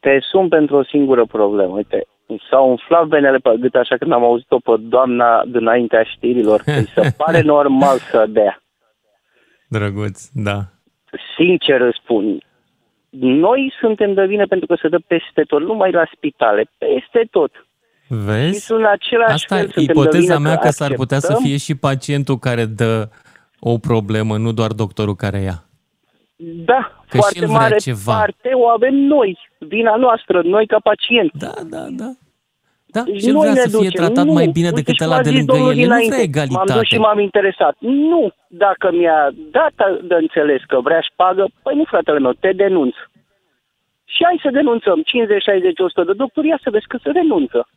Te sun pentru o singură problemă. Uite, mi s-au umflat venele pe gât așa când am auzit-o pe doamna dinaintea știrilor. Că îi se pare normal să dea. Drăguț, da. Sincer îți spun. Noi suntem de vină pentru că se dă peste tot, nu numai la spitale, peste tot. Și Vezi? sunt în același Asta fel, e suntem de ipoteza vină mea că s-ar putea să acceptăm. fie și pacientul care dă o problemă, nu doar doctorul care ia. Da, Că și foarte el vrea mare ceva. parte o avem noi, vina noastră, noi ca pacienți. Da, da, da. Da, Deci și el noi vrea ne să fie ducem. tratat nu. mai bine Uite decât și ăla m-a de zis lângă domnul el. El nu dinainte. vrea M-am dus egalitate. și m-am interesat. Nu, dacă mi-a dat de înțeles că vrea șpagă, păi nu, fratele meu, te denunț. Și hai să denunțăm 50, 60, 100 de doctori, ia să vezi că se denunță.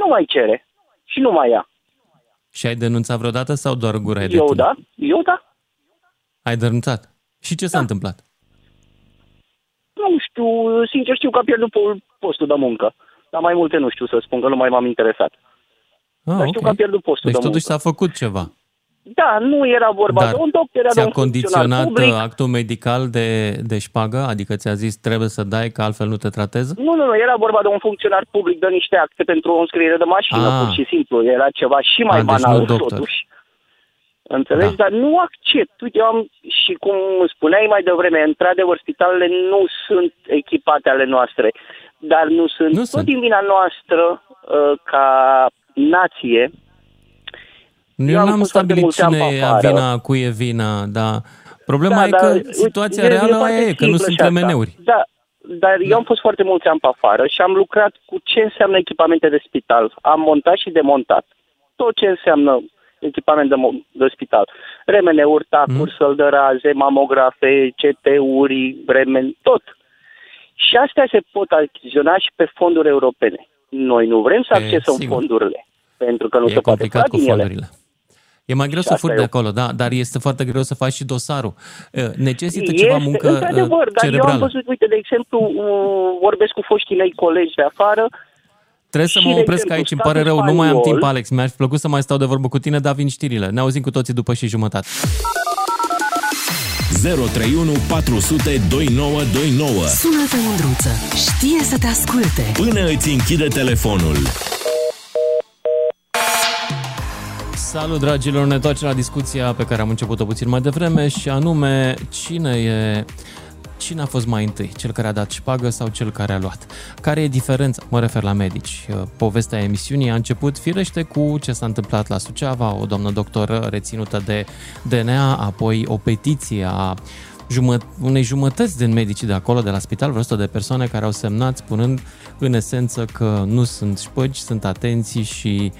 Nu mai cere. Și nu mai ia. Și ai denunțat vreodată sau doar gura e de Eu tine? da, eu da. Ai denunțat. Și ce Da. s-a întâmplat? Nu știu, sincer știu că a pierdut po- postul de muncă. Dar mai multe nu știu să spun, că nu mai m-am interesat. Ah, Dar știu ok. că a pierdut postul Deci de totuși muncă. s-a făcut ceva. Da, nu era vorba Dar de un doctor, era de ți-a un funcționar condiționat public. uh, actul medical de, de șpagă? Adică ți-a zis trebuie să dai că altfel nu te tratez? Nu, nu, nu, era vorba de un funcționar public, de niște acte pentru o înscriere de mașină, Ah. pur și simplu. Era ceva și mai Ah, deci banal, nu doctor. totuși. Înțelegi? Da. Dar nu accept. Uite, eu am, și cum spuneai mai devreme, într-adevăr, spitalele nu sunt echipate ale noastre, dar nu sunt, Nu tot sunt. din vina noastră, uh, ca nație, Eu am n-am fost foarte stabilit mulți ani cine pe e afară. vina, cui e vina, dar problema Da, e dar, că uite, situația e- e reală foarte aia e, că nu simplă sunt și asta. remeneuri. Da, dar eu am fost foarte mulți ani pe afară și am lucrat cu ce înseamnă echipamente de spital. Am montat și demontat tot ce înseamnă echipament de, mo- de spital. Remeneuri, tacuri, Mhm. săl de raze, mamografe, CT-uri, remeni, tot. Și astea se pot achiziționa și pe fonduri europene. Noi nu vrem să E, accesăm sigur. fondurile, pentru că nu E se poate complicat lua cu din ele. fondurile. E mai greu Și să asta furi e de o- acolo, da, dar este foarte greu să faci și dosarul. Uh, Necesită ceva Este, muncă într-adevăr, uh, dar eu am cerebrală. văzut, uite, de exemplu, uh, vorbesc cu foștii mei colegi de afară, Trebuie să și, mă de opresc exemplu, aici, îmi pare statul rău, nu mai am spaniol- timp, Alex. Mi-ar fi plăcut să mai stau de vorbă cu tine, dar vin știrile. Ne auzim cu toții după și jumătate. 031 400 2929 Sună-te, Mândruță. Știe să te asculte. Până îți închide telefonul. Salut, dragilor! Ne întoarcem la discuția pe care am început-o puțin mai devreme și anume cine e Cine a fost mai întâi? Cel care a dat șpagă sau cel care a luat? Care e diferența? Mă refer la medici. Povestea emisiunii a început firește cu ce s-a întâmplat la Suceava, o doamnă doctoră reținută de DNA, apoi o petiție a jumăt- unei jumătăți din medicii de acolo, de la spital, vreo 100 de persoane care au semnat spunând în esență că nu sunt șpăgi, sunt atenții și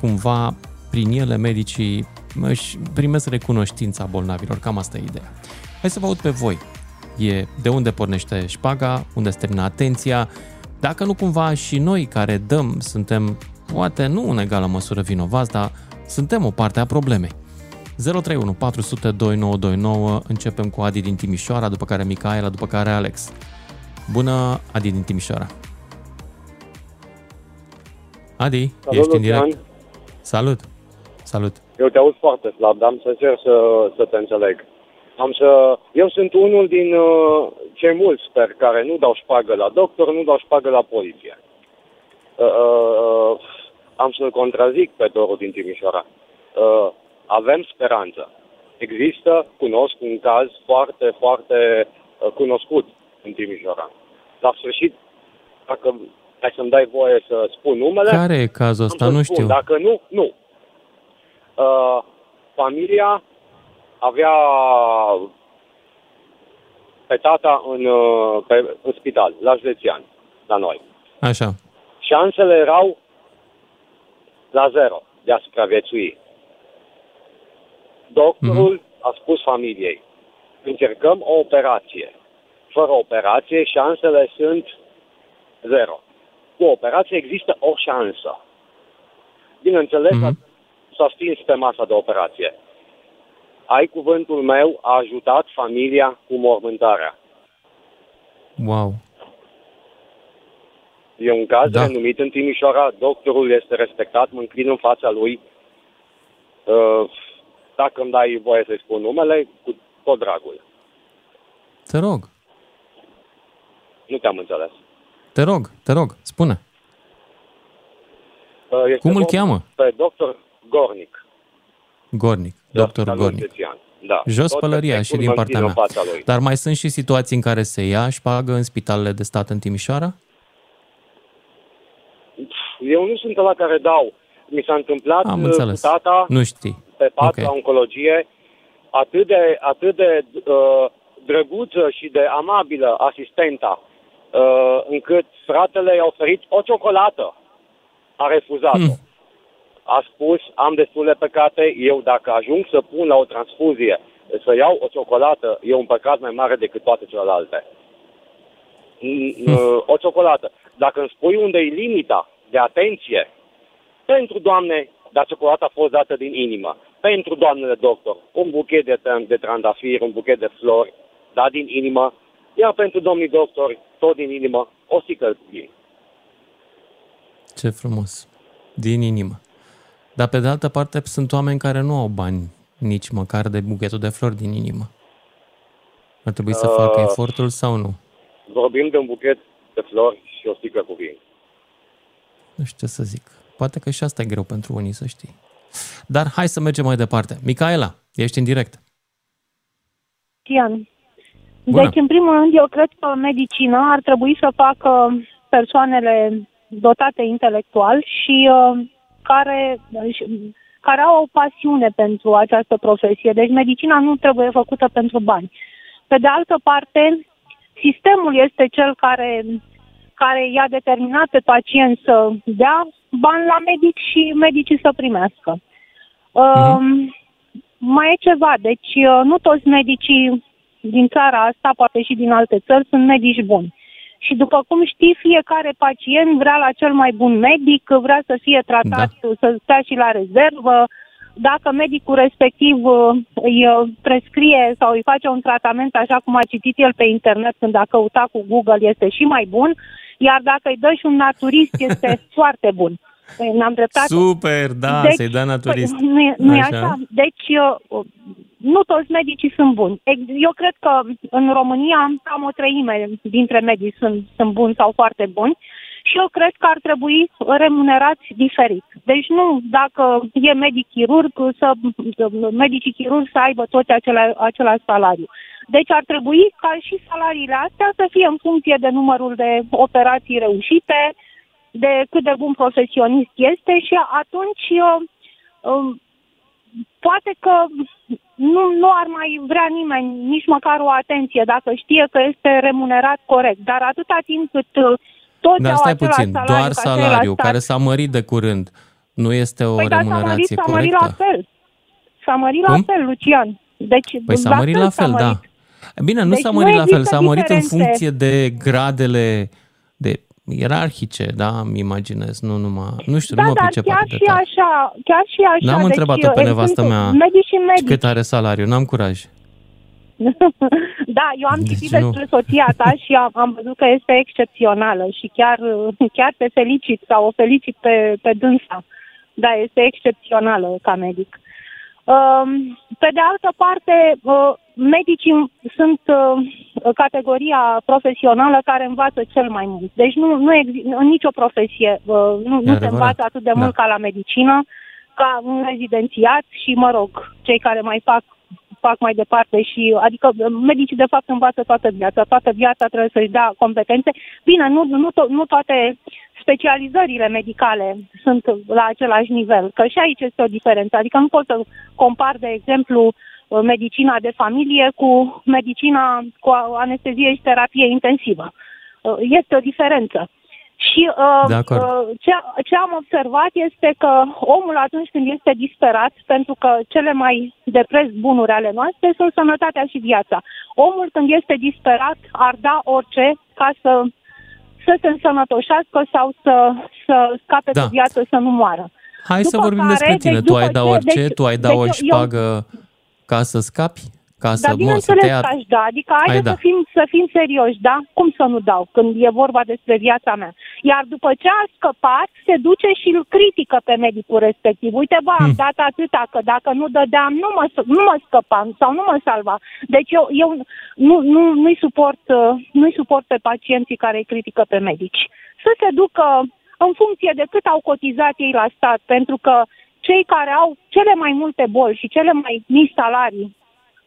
cumva prin ele medicii își primesc recunoștința bolnavilor. Cam asta e ideea. Hai să vă aud pe voi. E de unde pornește șpaga, unde se termină atenția, dacă nu cumva și noi care dăm suntem, poate nu în egală măsură vinovați, dar suntem o parte a problemei. 031 400 2929, începem cu Adi din Timișoara, după care Micaela, după care Alex. Bună, Adi din Timișoara. Adi, Salut, ești în direct. Lucian. Salut. Salut. Eu te aud foarte slab, dar am să încerc să, să te înțeleg. Am să... Eu sunt unul din uh, cei mulți, sper, care nu dau șpagă la doctor, nu dau șpagă la poliție. Uh, uh, am să-l contrazic pe Doru din Timișoara. Uh, avem speranță. Există, cunosc un caz foarte, foarte uh, cunoscut în Timișoara. La sfârșit, dacă ai să-mi dai voie să spun numele... Care e cazul ăsta? am să Nu spun. știu. Dacă nu, nu. Uh, familia avea pe tata în, uh, pe, în spital, la județean, la noi. Așa. Șansele erau la zero de a supraviețui. Doctorul a spus familiei, încercăm o operație. Fără operație, șansele sunt zero. Cu operație există o șansă. Bineînțeles, mm-hmm. s-a stins pe masa de operație. Ai cuvântul meu, a ajutat familia cu mormântarea. Wow. E un caz Da. da. renumit în Timișoara, doctorul este respectat, mă înclin în fața lui. Uh, dacă îmi dai voie să-i spun numele, cu tot dragul. Te rog, Nu te-am înțeles. te rog, te rog, spune. Uh, este Cum îl vorba cheamă? Pe doctor Gornic. Gornic, doctor la Gornic. județean. Da. Jos Tot pălăria și respectul din mă partea înclin mea. în fața lui. Dar mai sunt și situații în care se ia șpagă în spitalele de stat în Timișoara? Eu nu sunt la care dau. Mi s-a întâmplat Am uh, înțeles. cu tata Nu știi. pe pat Ok. la oncologie, atât de, atât de uh, drăguță și de amabilă asistenta, uh, încât fratele i-a oferit o ciocolată. A refuzat-o. Hmm. A spus, am destule păcate, eu dacă ajung să pun la o transfuzie, să iau o ciocolată, e un păcat mai mare decât toate celelalte. Mm, uh, O ciocolată. Dacă îmi spui unde e limita de atenție, pentru doamne, dar ciocolata a fost dată din inimă. Pentru doamnele doctor, un buchet de, tran- de trandafir, un buchet de flori, dat din inimă. Iar pentru domnii doctori, tot din inimă, o sticlă de vin. Ce frumos. Din inimă. Dar pe de altă parte sunt oameni care nu au bani nici măcar de buchetul de flori din inimă. Ar trebui să Uh. facă efortul sau nu? Vorbim de un buchet de flori și o sticlă cu vin. Nu știu ce să zic. Poate că și asta e greu pentru unii, să știi. Dar hai să mergem mai departe. Micaela, ești în direct. Cristian. Bună. Deci, în primul rând, eu cred că medicină ar trebui să facă persoanele dotate intelectual și uh, care, și- care au o pasiune pentru această profesie. Deci, medicina nu trebuie făcută pentru bani. Pe de altă parte, sistemul este cel care, care i-a determinat pe pacient să dea bani la medic și medicii să primească. Um, mai e ceva, deci uh, nu toți medicii din țara asta, poate și din alte țări, sunt medici buni. Și după cum știi, fiecare pacient vrea la cel mai bun medic, vrea să fie tratat, da. să stea și la rezervă. Dacă medicul respectiv uh, îi uh, prescrie sau îi face un tratament așa cum a citit el pe internet când a căutat cu Google, este și mai bun. Iar dacă îi dă și un naturist, este foarte bun. Păi, N-am dreptate? Super, da, să-i dea naturist. Păi, nu e, nu e Așa. așa? Deci, uh, nu toți medicii sunt buni. Ex- Eu cred că în România cam o treime dintre medici sunt, sunt buni sau foarte buni și eu cred că ar trebui remunerați diferit. Deci nu dacă e medic chirurg, să, medicii chirurgi să aibă toți acela, același salariu. Deci ar trebui ca și salariile astea să fie în funcție de numărul de operații reușite, de cât de bun profesionist este și atunci uh, um, poate că nu, nu ar mai vrea nimeni nici măcar o atenție dacă știe că este remunerat corect. Dar atâta timp cât uh, toți Dar au stai același puțin, salariu, doar ca salariu, ceilalți care stat- s-a mărit de curând, nu este o Păi da, s-a mărit, remunerație s-a mărit la corectă? fel. S-a mărit Cum? la fel, Lucian. Deci, Păi s-a mărit la fel, da. Bine, nu Deci s-a nu mărit la fel, există s-a mărit în diferențe. funcție de gradele de ierarhice, da, îmi imaginez, nu numai, nu știu, Da, nu mă dar pricep chiar atât de și tare. așa, chiar și așa. N-am deci, întrebat-o pe eh, nevastă sunt mea Medici și și medici. cât are salariu, n-am curaj. da, eu am Deci citit nu. despre soția ta și am, am văzut că este excepțională și chiar, chiar te felicit sau o felicit pe, pe dânsa. Da, este excepțională ca medic. Um, Pe de altă parte, uh, medicii sunt uh, categoria profesională care învață cel mai mult. Deci nu, nu exi- în nicio profesie uh, nu, nu se adevărat. învață atât de mult ca la medicină, ca un rezidențiat și, mă rog, cei care mai fac fac mai departe și, adică medicii de fapt învață toată viața, toată viața trebuie să-și dea competențe. Bine, nu, nu, to- nu toate specializările medicale sunt la același nivel, că și aici este o diferență. Adică nu pot să compar, de exemplu, medicina de familie cu medicina cu anestezie și terapie intensivă. Este o diferență. Și uh, De acord. uh, ce, ce am observat este că omul atunci când este disperat, pentru că cele mai de preț bunuri ale noastre sunt sănătatea și viața. Omul când este disperat ar da orice ca să, să se însănătoșească sau să, să scape Da. de viață, să nu moară. Hai să După vorbim care, despre tine. deci tu ai după da ce- orice, deci- tu ai da deci o eu- șpagă ca să scapi? Ca să Dar mă, să te bineînțeles ia... că aș da, adică Ai haideți da. să, fim, să fim serioși, da? Cum să nu dau când e vorba despre viața mea? Iar după ce a scăpat, se duce și îl critică pe medicul respectiv. Uite, bă, am dat atâta, că dacă nu dădeam, nu mă, nu mă scăpam sau nu mă salva. Deci eu, eu nu, nu, nu-i, suport, uh, nu-i suport pe pacienții care îi critică pe medici. Să se ducă în funcție de cât au cotizat ei la stat, pentru că cei care au cele mai multe boli și cele mai mici salarii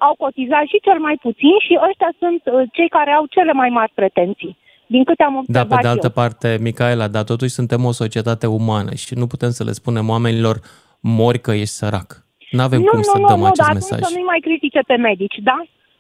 au cotizat și cel mai puțin și ăștia sunt uh, cei care au cele mai mari pretenții. Din câte am Da, observat pe de altă eu. parte, Micaela, dar totuși suntem o societate umană și nu putem să le spunem oamenilor mori că ești sărac. Nu avem nu, cum nu, să nu, dăm nu, acest dar mesaj. atunci să nu-i mai critique pe medici, da?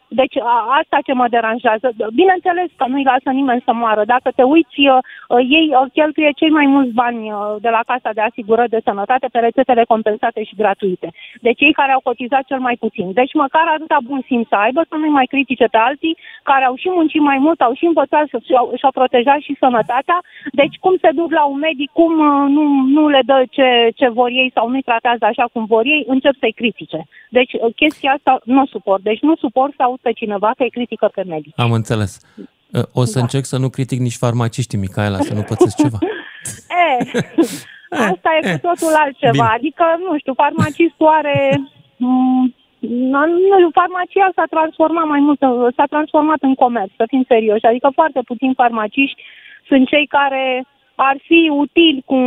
Deci a, asta ce mă deranjează. Bineînțeles că nu-i lasă nimeni să moară. Dacă te uiți, uh, uh, ei uh, cheltuie cei mai mulți bani uh, de la Casa de Asigurări de Sănătate pe rețetele compensate și gratuite. Deci cei care au cotizat cel mai puțin. Deci măcar atâta bun simț să aibă să nu-i mai critique pe alții care au și muncit mai mult, au și învățat să și-au, și-au protejat și sănătatea. Deci cum se duc la un medic, cum uh, nu, nu le dă ce, ce vor ei sau nu-i tratează așa cum vor ei, încep să-i critique. Deci uh, chestia asta nu o suport. Deci nu suport să aud pe cineva că îi critică pe medici. Am înțeles. O să Da. încerc să nu critic nici farmaciștii, Micaela, să nu pățesc ceva. E, asta e cu totul altceva. Bine. Adică, nu știu, farmacistul are... m, Nu știu, farmacia s-a transformat mai mult, în- s-a transformat în comerț, să fim serioși. Adică foarte puțini farmaciști sunt cei care ar fi utili cu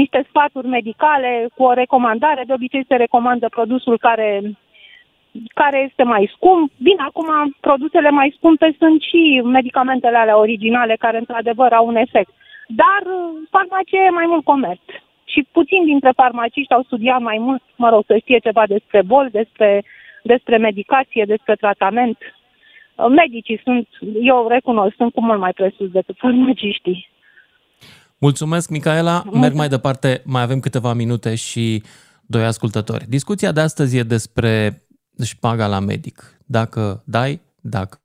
niște sfaturi medicale, cu o recomandare. De obicei se recomandă produsul care care este mai scump. Bine, acum produsele mai scumpe sunt și medicamentele alea originale care într-adevăr au un efect. Dar uh, farmacie e mai mult comerț. Și puțin dintre farmaciști au studiat mai mult, mă rog, să știe ceva despre boli, despre, despre medicație, despre tratament. Uh, Medicii sunt, eu recunosc, sunt cu mult mai presus decât farmaciștii. Mulțumesc, Micaela. Merg mai departe, mai avem câteva minute și doi ascultători. Discuția de astăzi e despre șpaga la medic. Dacă dai, dacă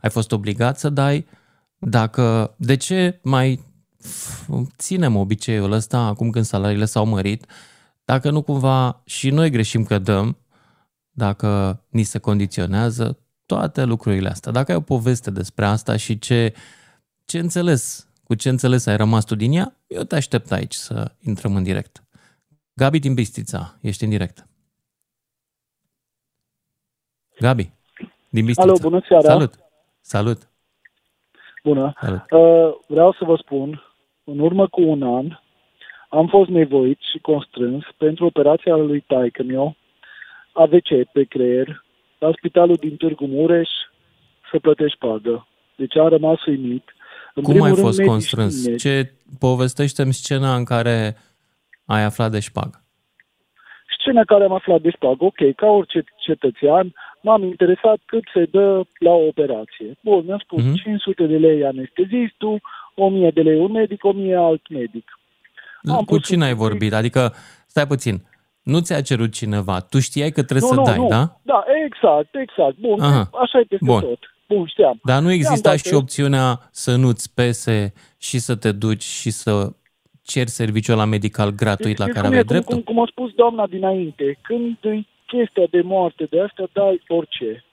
ai fost obligat să dai, dacă... De ce mai f- ținem obiceiul ăsta acum când salariile s-au mărit, dacă nu cumva și noi greșim că dăm, dacă ni se condiționează, toate lucrurile astea. Dacă ai o poveste despre asta și ce, ce înțeles, cu ce înțeles ai rămas tu din ea, eu te aștept aici să intrăm în direct. Gabi din Bistița, ești în direct. Gabi, din Bistrița. Alo, bună seara. Salut. Salut. Bună. Salut. Uh, vreau să vă spun, în urmă cu un an, am fost nevoit și constrâns pentru operația lui taică meu, AVC pe creier, la spitalul din Târgu Mureș, să plătești pagă. Deci am rămas uimit. În Cum primul ai rând, fost medici constrâns? tineri. Ce povestește-mi scena în care ai aflat de șpagă? Scena care am aflat de șpagă, ok, ca orice cetățean, m-am interesat cât se dă la o operație. Bun, mi-a spus Mhm. 500 de lei anestezistul, 1000 de lei un medic, 1000 alt medic. Am Cu pus cine ai vorbit? Adică, stai puțin, nu ți-a cerut cineva, tu știai că trebuie nu, să nu, dai, nu. da? Da, exact, exact. Bun, Aha. așa e peste Bun. tot. Bun, știam. Dar nu I-am exista dat și test. opțiunea să nu-ți pese și să te duci și să ceri serviciul la medical gratuit la Știți care cum e, aveai cum, dreptul? cum, cum a spus doamna dinainte, când e chestia de moarte de asta, dai orice.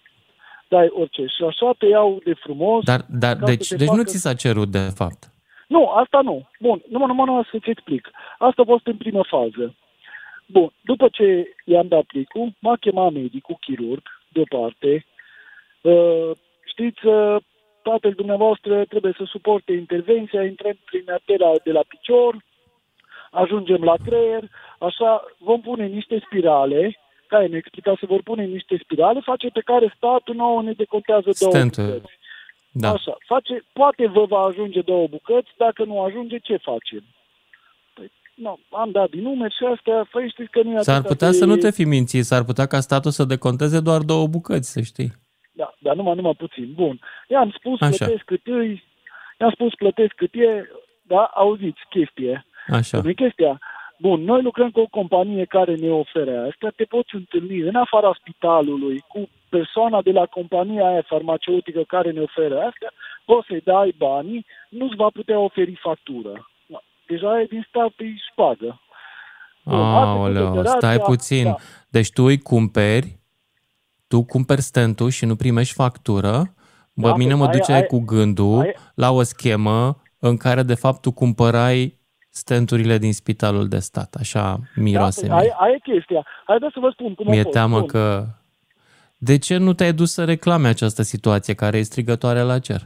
Dai orice. Și așa te iau de frumos. Dar, dar ca deci, să te deci nu facă- ți s-a cerut, de fapt. Nu, asta nu. Bun, numai, numai, numai să-ți explic. Asta a fost în primă fază. Bun, după ce i-am dat plicul, m-a chemat medicul, chirurg, deoparte. Uh, știți, uh, tatăl dumneavoastră trebuie să suporte intervenția, intrăm prin artera de la picior, ajungem la creier, așa vom pune niște spirale, care ne explica să vor pune niște spirale, face pe care statul nouă ne decontează două Stent, bucăți. da. Așa, face, poate vă va ajunge două bucăți, dacă nu ajunge, ce facem? Păi, nu, am dat din numeri și astea, păi știți că nu e S-ar atâta putea de- să nu te fi mințit, s-ar putea ca statul să deconteze doar două bucăți, să știi. Da, dar numai, numai puțin. Bun. I-am spus, Așa. plătesc cât îi, i-am spus, plătesc cât e, da, auziți, chestie. Așa. Nu chestia. Bun, noi lucrăm cu o companie care ne oferă asta, te poți întâlni în afara spitalului cu persoana de la compania aia farmaceutică care ne oferă asta, poți să-i dai banii, nu-ți va putea oferi factură. Da. Deja e din start îi șpagă. Bun, asta cu Aoleo, operația, stai puțin. da. Deci tu îi cumperi, tu cumperi stentul și nu primești factură, Bă, Da, mine păi mă aia- duceai aia- cu gândul aia- la o schemă în care de fapt tu cumpărai stenturile din spitalul de stat. Așa miroase da, mie. aia, aia e chestia. Haideți să vă spun cum a Mi-e fost. teamă Bun. că... De ce nu te-ai dus să reclame această situație care e strigătoare la cer?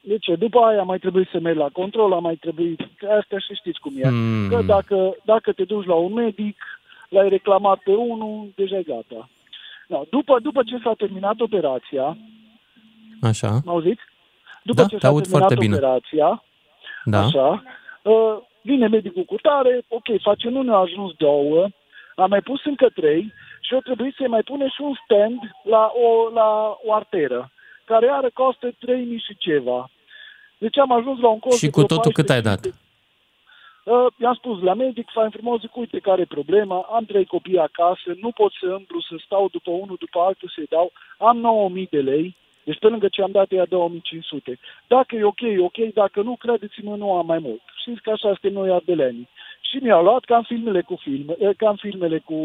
De ce? După aia mai trebuie să mergi la control, a mai trebui... Astea și știți cum e. Hmm. Că dacă, dacă te duci la un medic, l-ai reclamat pe unul, deja e gata. Da, după, după ce s-a terminat operația, Așa? mă auziți? După Da, ce te s-a aud terminat foarte bine. operația, Da? așa, uh, vine medicul cu tare, ok, face nu ne-a ajuns două, am mai pus încă trei și eu trebuie să-i mai pune și un stand la o, la o arteră, care are costă 3000 și ceva. Deci am ajuns la un cost Și de cu vreo totul cât ai 1400. dat? Uh, i-am spus la medic, fain frumos, zic, uite care e problema, am trei copii acasă, nu pot să îmblu, să stau după unul, după altul să-i dau, am 9000 de lei, deci pe lângă ce am dat ea 2500. Dacă e ok, e ok, dacă nu, credeți-mă, nu am mai mult. Știți că așa suntem noi ardelenii. Și mi-a luat ca în filmele cu filme, eh, ca în filmele cu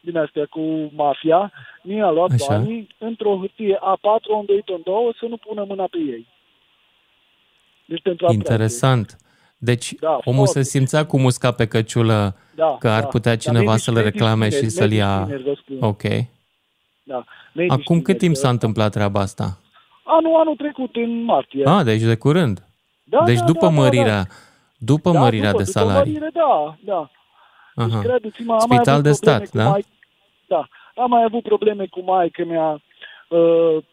din astea cu mafia, mi-a luat Așa. banii într-o hârtie A4, unde în două, să nu pună mâna pe ei. Deci pentru operație. Interesant. Deci Da, omul se foarte. simțea cu musca pe căciulă Da, că ar da. putea Dar cineva medici- să le medici reclame tineri, și să-l medici ia... tineri, vă spun. Ok. Da. Medici Acum cât tineri, timp că- s-a întâmplat treaba asta? Anul, anul trecut, în martie. Ah, deci de curând. Da, Deci da, după da, da, mărirea, după da, mărirea după, de după salarii. Mărire, da, da. Aha. Deci, credeți-mă, am mai Spital avut de probleme stat, cu da? Mai... Da, am mai avut probleme cu maică mea, uh,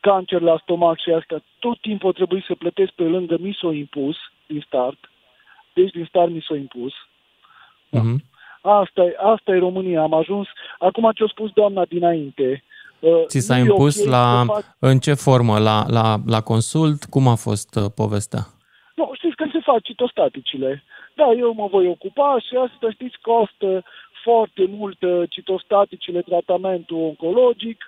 cancer la stomac și asta. Tot timpul a trebuit să plătesc pe lângă, mi s-a impus din start. Deci din start mi s-a impus. Mhm. Asta e, asta e România. Am ajuns... Acum ce a spus doamna dinainte... uh, Ți s-a nu e impus ok la... să faci- În ce formă? La, la, la consult? Cum a fost uh, povestea? Nu, știți când se fac citostaticile. Da, eu mă voi ocupa și asta, știți, costă foarte mult uh, citostaticile, tratamentul oncologic.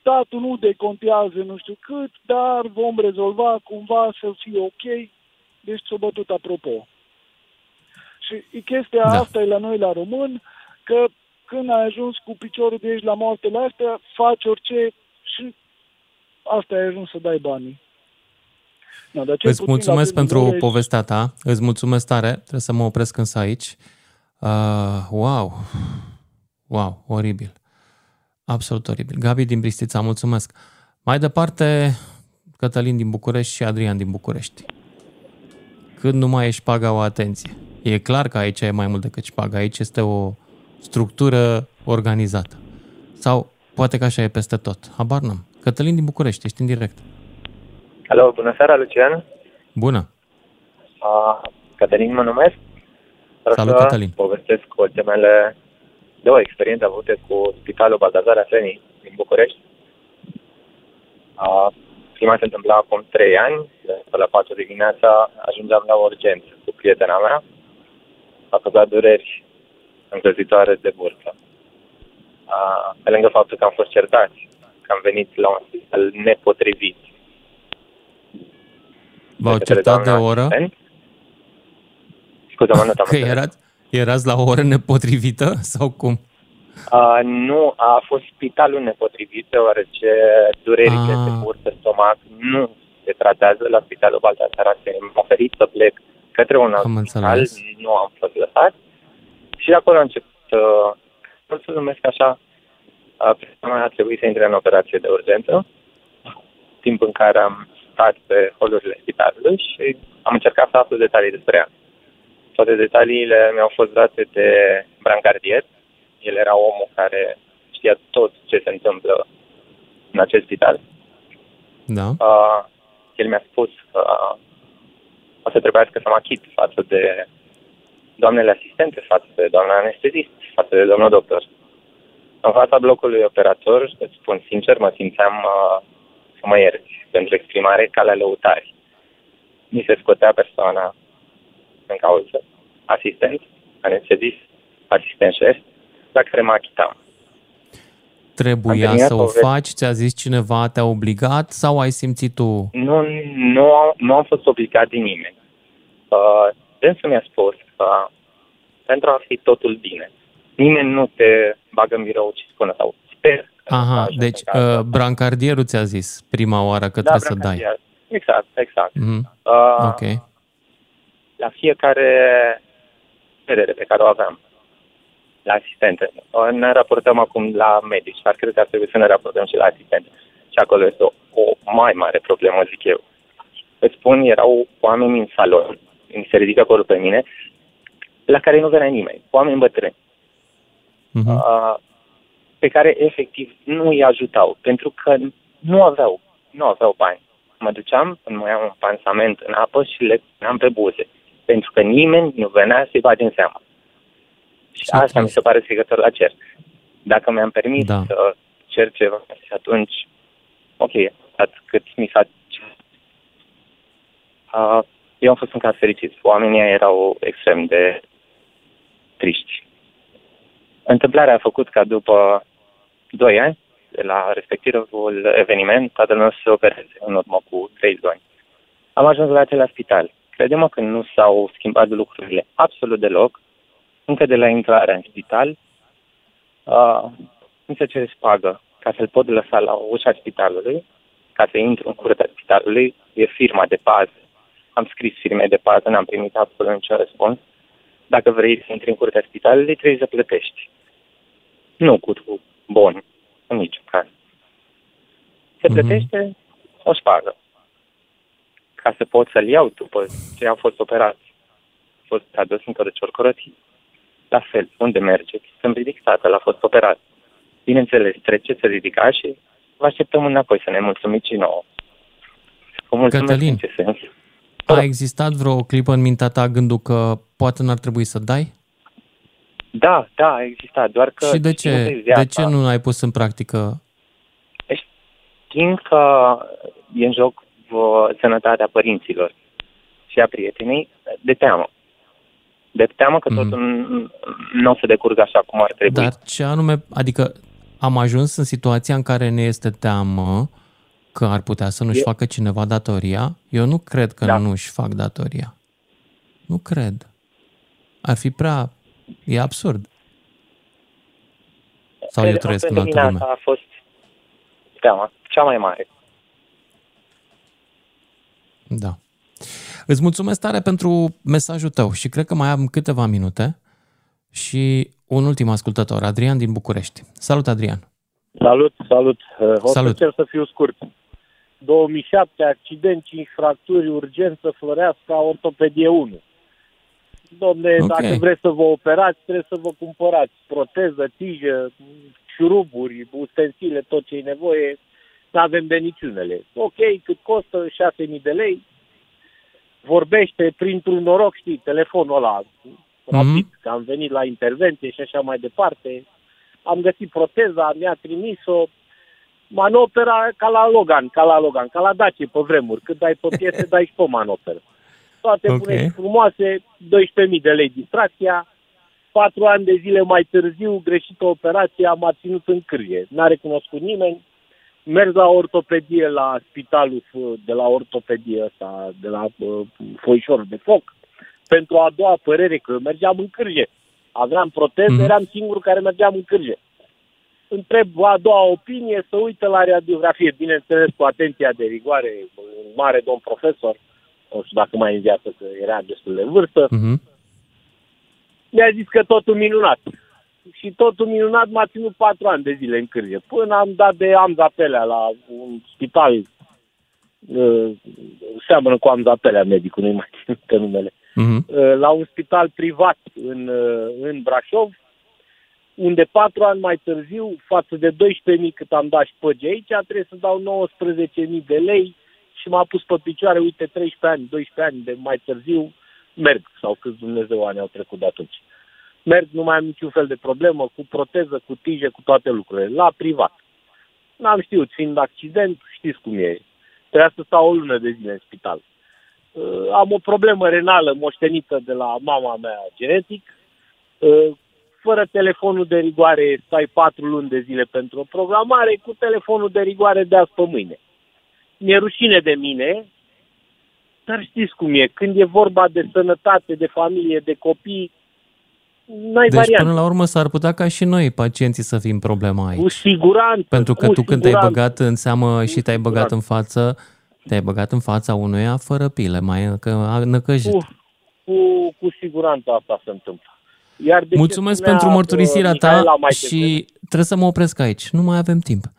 Statul nu decontează nu știu cât, dar vom rezolva cumva să fie ok. Deci s-a bătut apropo. Și e chestia Da. da. asta e la noi la român, că când ai ajuns cu piciorul de aici la moarte la astea, faci orice și asta ai ajuns să dai banii. Da, dar cel Îți puțin la mulțumesc Târgu pentru Mureș- povestea ta. Îți mulțumesc tare. Trebuie să mă opresc însă aici. Uh, wow. Wow, oribil. Absolut oribil. Gabi din Bristița, mulțumesc. Mai departe, Cătălin din București și Adrian din București. Când nu mai e șpaga o atenție. E clar că aici e mai mult decât șpaga. Aici este o structură organizată. Sau poate că așa e peste tot. Habar n-am. Cătălin din București, ești în direct. Alo, bună seara, Lucian. Bună. Uh, Cătălin mă numesc. Vreau Salut, să Cătălin. povestesc cu temele două experiențe avute cu Spitalul Baldazar Aseni din București. Uh, prima se întâmpla acum trei ani, de la 4 dimineața ajungeam la urgență cu prietena mea. A căzat dureri încălzitoare de burtă. Uh, pe lângă faptul că am fost certați că am venit la un spital nepotrivit. V-au către certat de o doamna oră? asistent. Scuze-mă, nu te-am Că înțeles. erați, erați la o oră nepotrivită sau cum? Uh, nu, a fost spitalul nepotrivit, deoarece durerile Ah. de cur pe stomac nu se tratează la spitalul Baltasar Mi-a oferit să plec către un alt Am spital, înțeles. nu am fost lăsat. Și de acolo a început, uh, pot să numesc așa, uh, prima mea a trebuit să intre în operație de urgență, timp în care am stat pe holurile spitalului și am încercat să aflu detalii despre ea. Toate detaliile mi-au fost date de brancardier. El era omul care știa tot ce se întâmplă în acest spital. Da. Uh, el mi-a spus că o să trebuiască să mă achit față de doamnele asistente, față de doamna anestezist, față de domnul doctor. În fața blocului operator, îți spun sincer, mă simțeam uh, să mă ierți pentru exprimare ca la lăutari. Mi se scotea persoana în cauză, asistent, anestezist, asistent șef, la care mă achitam. Trebuia terminat să o povestea. faci? Ți-a zis cineva, te-a obligat sau ai simțit tu? Nu, nu, am- nu am fost obligat de nimeni. Uh, dânsul mi-a spus că pentru a fi totul bine, nimeni nu te bagă în birou și spune sau sper. Aha, deci uh, brancardierul ți-a zis prima oară că Da, trebuie să dai. brancardier. Exact, exact. Mhm. Uh, Ok. La fiecare cerere pe care o aveam, la asistente, uh, ne raportăm acum la medici, dar cred că ar trebui să ne raportăm și la asistente. Și acolo este o, o mai mare problemă, zic eu. Îți spun, erau oameni în salon, mi se ridică acolo pe mine, la care nu venea nimeni, oameni bătrâni, Mhm. uh, pe care efectiv nu îi ajutau, pentru că nu aveau, nu aveau bani. Mă duceam, îmi mai un pansament în apă și le puneam pe buze, pentru că nimeni nu venea să-i bage în seamă. Și asta mi se pare strigător la cer. Dacă mi-am permis Da. să cer ceva și atunci, ok, atât cât mi s-a Uh, eu am fost în caz fericit. Oamenii ăia erau extrem de triști. Întâmplarea a făcut ca după 2 ani de la respectivul eveniment, tatăl meu să se opereze în urmă cu 3 ani. Am ajuns la acel spital. Credem că nu s-au schimbat lucrurile absolut deloc. Încă de la intrarea în spital, uh, mi se cere spagă ca să-l pot lăsa la ușa spitalului, ca să intru în curtea spitalului, e firma de pază. Am scris firme de pază, n-am primit absolut niciun răspuns. Dacă vrei să intri în curtea spitalului, trebuie să plătești. Nu cu bani, în niciun caz. Se plătește o șpagă. Ca să pot să-l iau după ce am fost operat. A fost adus într-o ciorcorotie. La fel, unde mergeți? Să-mi ridic tatăl, a fost operat. Bineînțeles, treceți să ridica și vă așteptăm înapoi să ne mulțumiți și nouă. Vă mulțumesc Cătălin. în ce sens. A existat vreo clipă în mintea ta gândul că poate n-ar trebui să dai? Da, da, a existat, doar că... Și de știind ce, viața, de ce nu ai pus în practică? Știind că e în joc uh, sănătatea părinților și a prietenii, de teamă. De teamă că totul mm. nu o să decurgă așa cum ar trebui. Dar ce anume, adică am ajuns în situația în care ne este teamă că ar putea să nu-și E- facă cineva datoria? Eu nu cred că Da. nu-și fac datoria. Nu cred. Ar fi prea... E absurd. Sau eu Cred- trăiesc în pentru altă mine lume. asta a fost teama cea mai mare. Da. Îți mulțumesc tare pentru mesajul tău și cred că mai am câteva minute și un ultim ascultător, Adrian din București. Salut, Adrian! Salut, salut. Uh, O Salut. să cer să fiu scurt. 2007, accident, 5 fracturi, urgență, Floreasca, ortopedie 1. Domne, Ok. dacă vreți să vă operați, trebuie să vă cumpărați proteză, tijă, șuruburi, ustensile, tot ce e nevoie. Nu avem de niciunele. Ok, cât costă? 6.000 de lei. Vorbește printr-un noroc, știi, telefonul ăla rapid, că am venit la intervenție și așa mai departe. Am găsit proteza, mi-a trimis-o, manopera ca la Logan, ca la Logan, ca la Dacia pe vremuri. Cât dai pe piese, dai și pe manoperă. Toate Ok. okay. frumoase, 12.000 de lei distracția, patru ani de zile mai târziu, greșită operația, m-a ținut în cârie. N-a recunoscut nimeni, mers la ortopedie la spitalul f- de la ortopedie ăsta, de la uh, foișor de foc, pentru a doua părere, că eu mergeam în cârje. Aveam proteză, Mhm. eram singurul care mergeam în cârje. Întreb a doua opinie, să uită la radiografie, bineînțeles cu atenția de rigoare, un mare domn profesor, nu știu dacă mai e în viață, că era destul de vârstă, Mhm. mi-a zis că totul minunat. Și totul minunat m-a ținut patru ani de zile în cârje. Până am dat de Amzapelea la un spital, uh, seamănă cu Amzapelea medicul, nu-i mai țin pe numele, Mhm. uh, la un spital privat în, uh, în Brașov, unde patru ani mai târziu, față de 12.000 cât am dat și pe aici, trebuie să dau 19.000 de lei și m-a pus pe picioare, uite, 13 ani, 12 ani de mai târziu, merg, sau câți Dumnezeu ani au trecut de atunci. Merg, nu mai am niciun fel de problemă, cu proteză, cu tije, cu toate lucrurile, la privat. N-am știut, fiind accident, știți cum e. Trebuia să stau o lună de zile în spital. Uh, am o problemă renală moștenită de la mama mea genetic. Uh, fără telefonul de rigoare stai patru luni de zile pentru o programare, cu telefonul de rigoare de azi pe mâine. Mi-e rușine de mine, dar știți cum e, când e vorba de sănătate, de familie, de copii, n-ai Deci variantă. până la urmă s-ar putea ca și noi, pacienții, să fim problema aici. Cu siguranță. Pentru că cu tu când te-ai siguranță. băgat în seamă și te-ai băgat în față, te-ai băgat în fața unuia fără pile, mai încă a năcăjit. Cu, cu, cu siguranță asta se întâmplă. Iar de ce Mulțumesc spunea, pentru mărturisirea uh, ta Mihaela mai și devreme, trebuie să mă opresc aici. Nu mai avem timp.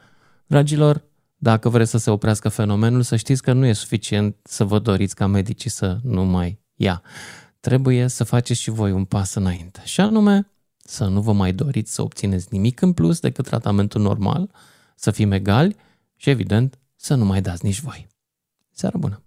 Dragilor, dacă vreți să se oprească fenomenul, să știți că nu e suficient să vă doriți ca medicii să nu mai ia. Trebuie să faceți și voi un pas înainte. Și anume, să nu vă mai doriți să obțineți nimic în plus decât tratamentul normal, să fim egali și, evident, să nu mai dați nici voi. Seară bună!